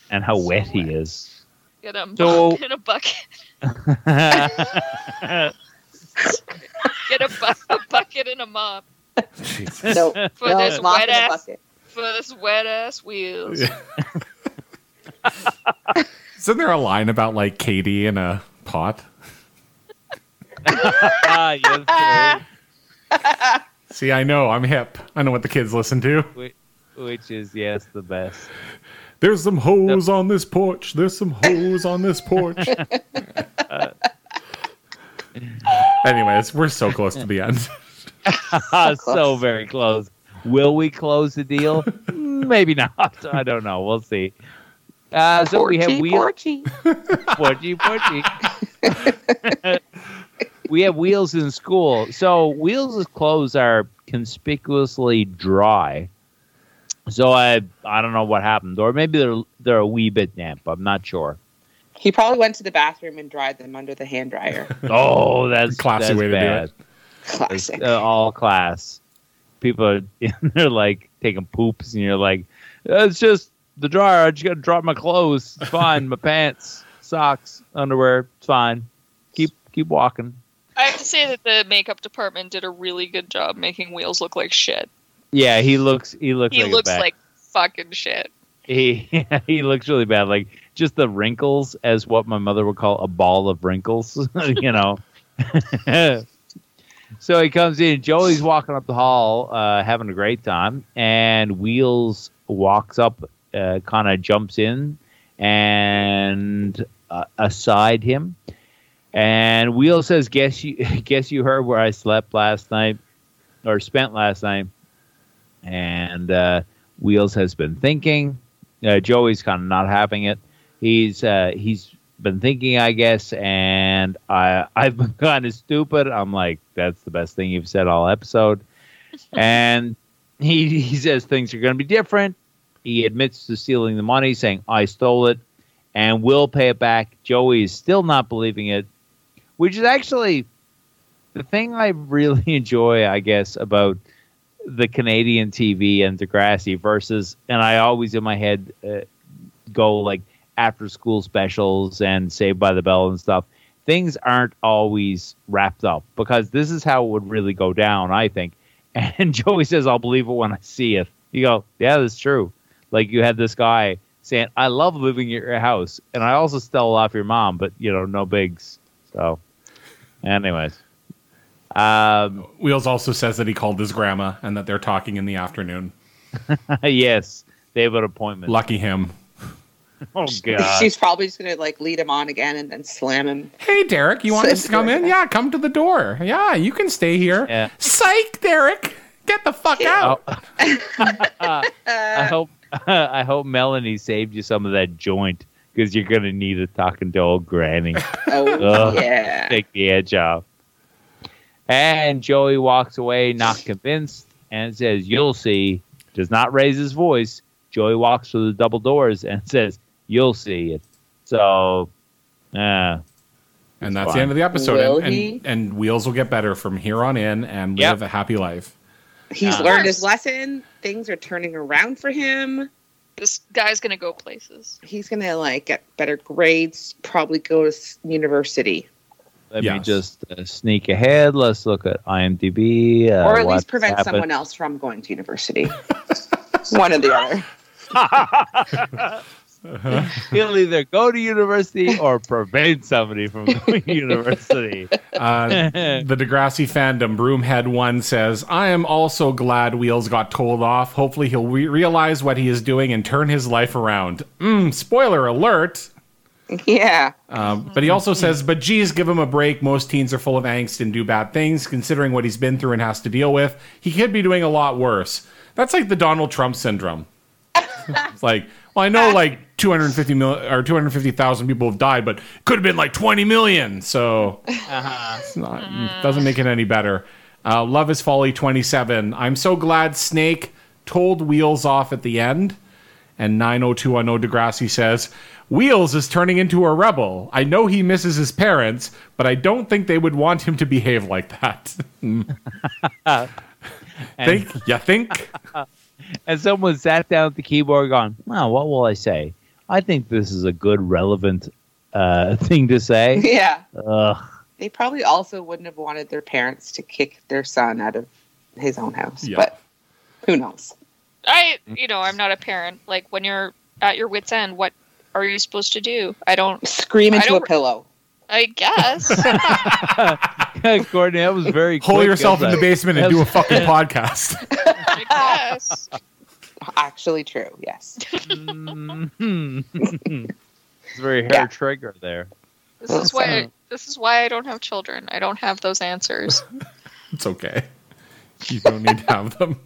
and how So wet he is. Get a, So- get a bucket. Get a, bu- a bucket and a mop Jesus. No, for no, this mop wet ass bucket. for this wet ass wheels. Isn't there a line about like Katie in a pot? Ah, yes, See, I know. I'm hip. I know what the kids listen to. sir. which is yes the best. There's some hoes on this porch. There's some hoes on this porch. Anyways, we're so close to the end. So very close. Will we close the deal? Maybe not. I don't know. We'll see. Uh, so we have Porchy, wheel porchy. porchy porchy. we have wheels in school. So wheels' clothes are conspicuously dry. So I I don't know what happened, or maybe they're they're a wee bit damp. I'm not sure. He probably went to the bathroom and dried them under the hand dryer. Oh, that's Classy that's way to do it. Classic. uh, all class. People are they're like taking poops, and you're like, it's just the dryer. I just gotta drop my clothes. It's fine. my pants, socks, underwear. It's fine. Keep keep walking. I have to say that the makeup department did a really good job making Wheels look like shit. Yeah, he looks. He looks. He like a looks bad- like fucking shit. he. he looks really bad. Like just the wrinkles, as what my mother would call a ball of wrinkles. you know. so he comes in. Joey's walking up the hall, uh, having a great time, and Wheels walks up, uh, kind of jumps in, and uh, aside him. And Wheels says, "Guess you, guess you heard where I slept last night, or spent last night." And uh, Wheels has been thinking. Uh, Joey's kind of not having it. He's uh, he's been thinking, I guess, and I I've been kind of stupid. I'm like, that's the best thing you've said all episode. and he he says things are going to be different. He admits to stealing the money, saying I stole it, and will pay it back. Joey is still not believing it, which is actually the thing I really enjoy, I guess, about the Canadian TV and Degrassi versus, and I always in my head uh, go like after school specials and Saved by the Bell and stuff. Things aren't always wrapped up because this is how it would really go down, I think. And Joey says, I'll believe it when I see it. You go, yeah, that's true. Like you had this guy saying, I love living at your house. And I also stole off your mom, but, you know, no bigs. So, anyways. Um, Wheels also says that he called his grandma and that they're talking in the afternoon. yes, they have an appointment. Lucky him. Oh, God. She's probably just gonna like lead him on again and then slam him. Hey, Derek, you want us to come in? Yeah, come to the door. Yeah, you can stay here. Yeah. Psych, Derek. Get the fuck out. Oh. I hope I hope Melanie saved you some of that joint because you're gonna need it talking to old Granny. Oh yeah. Take the edge off. And Joey walks away, not convinced, and says, "You'll see." Does not raise his voice. Joey walks through the double doors and says, "You'll see it." So, yeah. And that's fine. the end of the episode. And, and, and Wheels will get better from here on in and Yep. live a happy life. He's Uh, learned his lesson. Things are turning around for him. This guy's gonna go places. He's gonna like get better grades. Probably go to university, let me just uh, sneak ahead. Let's look at IMDb, uh, or at least prevent happened. someone else from going to university. One or the other. He'll either go to university or prevent somebody from going to university. Uh, the Degrassi fandom, Broomhead One says, "I am also glad Wheels got told off. Hopefully, he'll re- realize what he is doing and turn his life around." Mm, spoiler alert. Yeah. Um, but he also says, "But geez, give him a break. Most teens are full of angst and do bad things. Considering what he's been through and has to deal with, he could be doing a lot worse." That's like the Donald Trump syndrome. it's like, well, I know like 250 million or 250,000 people have died, but could have been like 20 million. So it's not, doesn't make it any better. Uh, Love is Folly 27. I'm so glad Snake told Wheels off at the end. And 90210 Degrassi says, Wheels is turning into a rebel. I know he misses his parents, but I don't think they would want him to behave like that. Think? You think? and someone sat down at the keyboard going, well, what will I say? I think this is a good, relevant uh, thing to say. Yeah. Ugh. They probably also wouldn't have wanted their parents to kick their son out of his own house. Yeah. But who knows? I, you know, I'm not a parent. Like when you're at your wits' end, what are you supposed to do? I don't. Scream into a don't- pillow. I guess. Courtney, that was very Hole quick, yourself in wasn't the basement and do a fucking podcast. I guess. Actually true, yes. Mhm. it's very hair Yeah. trigger there. This is why. This is why I don't have children. I don't have those answers. It's okay. You don't need to have them.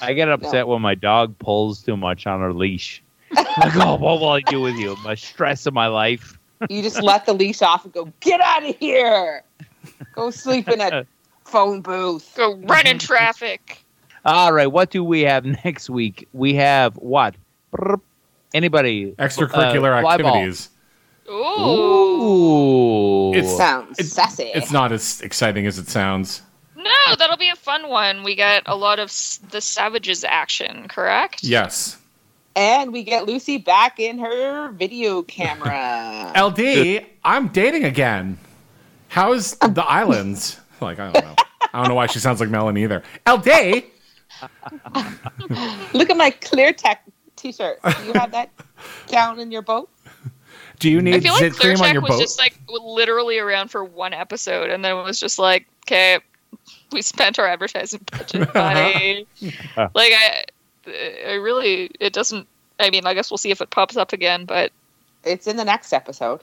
I get upset when my dog pulls too much on her leash. like, oh, what will I do with you? My stress of my life. You just let the leash off and go, get out of here. Go sleep in a phone booth. Go run in traffic. All right, what do we have next week? We have what? Anybody? Extracurricular Uh, activities. Ooh. Ooh. It's- Sounds It's- sassy. It's not as exciting as it sounds. No, that'll be a fun one. We get a lot of s- the Savages action, correct? Yes. and we get Lucy back in her video camera. LD, I'm dating again. How's the islands? Like, I don't know. I don't know why she sounds like Melanie either. LD, Look at my clear tech t-shirt. Do you have that down in your boat? do you need I need feel zit like cream on your was boat? just like literally around for one episode, and then it was just like, okay, we spent our advertising budget. Bye. like I, I really, it doesn't. I mean, I guess we'll see if it pops up again. But It's in the next episode.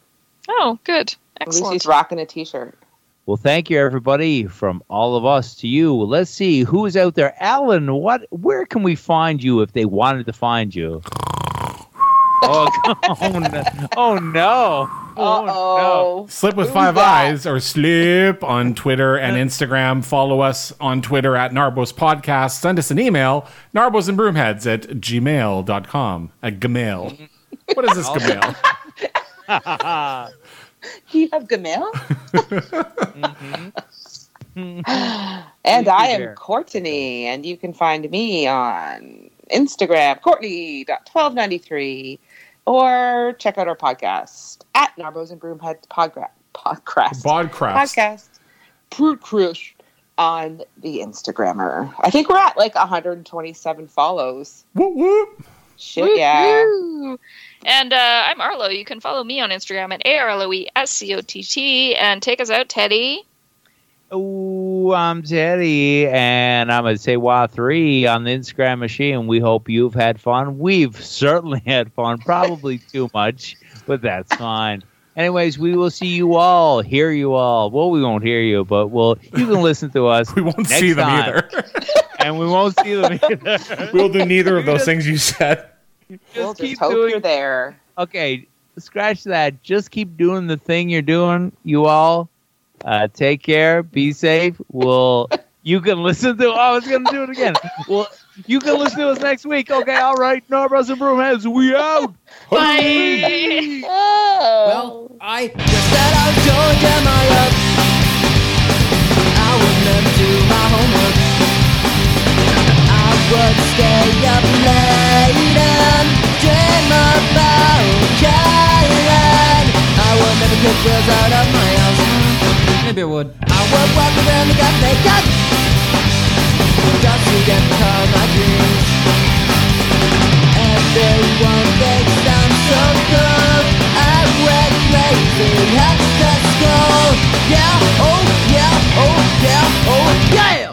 oh, good, Lucy's excellent. rocking a t-shirt. Well, thank you, everybody, from all of us to you. Let's see who's out there. Alan, what? Where can we find you if they wanted to find you? oh, oh no! Oh no! Oh, no. Slip with Who's five that? eyes or slip on Twitter and Instagram. Follow us on Twitter at Narbos Podcast. Send us an email, narbos and broomheads at gmail.com. At Gmail. What is this Gmail? Do you have Gamil? Mhm. And I am there. Courtney, and you can find me on Instagram, Courtney.1293, or check out our podcast at Narbos and Broomhead Podgra- Podcast. Bodcraft. podcast. Fruit on the Instagrammer. I think we're at like 127 follows. Whoop, whoop. Shit, yeah. Woo-hoo. And uh, I'm Arlo. You can follow me on Instagram at A-R-L-O-E-S-C-O-T-T. And take us out, Teddy. Oh, I'm Teddy, and I'm going to say wow three on the Instagram machine. We hope you've had fun. We've certainly had fun, probably too much, but that's fine. Anyways, we will see you all, hear you all. Well, we won't hear you, but we'll you can listen to us, We won't Next see them time. either. and we won't see them either. we'll do neither of those things you said. We'll just just keep hope doing you're there. okay, scratch that. Just keep doing the thing you're doing, you all. Uh, take care. Be safe. We'll. You can listen to. Oh, I was gonna do it again. Well, you can listen to us next week. Okay, all right. Norbros and Broomheads, we out. Bye. Well, I just said I was going to get my up. I would never do my homework would stay up late and dream about Caroline. I would never out of my house. Maybe I would. I would walk around the cafe Don't you get caught my dreams. Everyone thinks I'm so good. I went crazy at the school. Yeah, oh yeah, oh yeah, oh yeah.